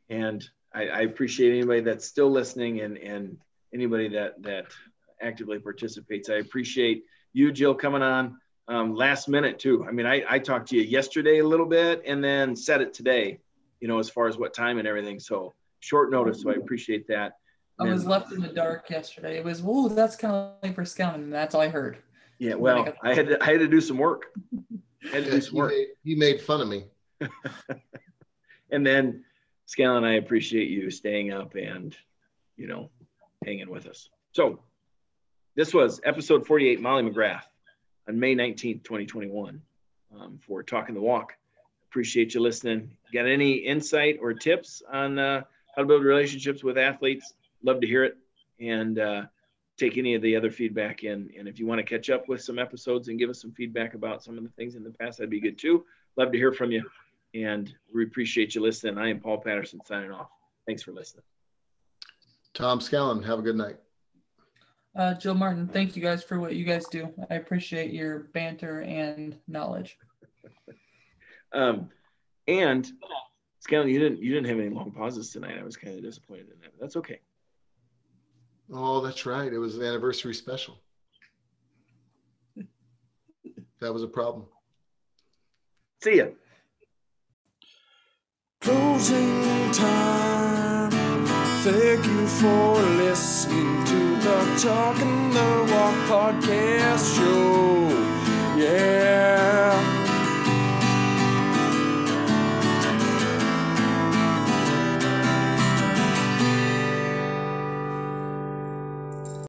And I, I, appreciate anybody that's still listening and and anybody that that actively participates. I appreciate you, Jill, coming on um, last minute too. I mean, I, I talked to you yesterday a little bit and then said it today. You know, as far as what time and everything. So short notice. So I appreciate that. I was left in the dark yesterday. It was, whoa, that's kind of for scouting. And that's all I heard. Yeah, well, I had to, I had to do some work. I had to do some work. Made, he made fun of me. and then, Scallon, I appreciate you staying up and, you know, hanging with us. So, this was episode 48, Molly McGrath, on May 19th, 2021, um, for Talking the Walk. Appreciate you listening. Got any insight or tips on uh, how to build relationships with athletes? love to hear it and uh, take any of the other feedback in. And if you want to catch up with some episodes and give us some feedback about some of the things in the past, that'd be good too. Love to hear from you. And we appreciate you listening. I am Paul Patterson signing off. Thanks for listening. Tom Scallon, have a good night. Uh, Jill Martin, thank you guys for what you guys do. I appreciate your banter and knowledge. um, and Scallon, you didn't you didn't have any long pauses tonight. I was kind of disappointed in that. That's okay. Oh, that's right. It was an anniversary special. That was a problem. See ya. Closing time. Thank you for listening to the Talking the Walk podcast show. Yeah.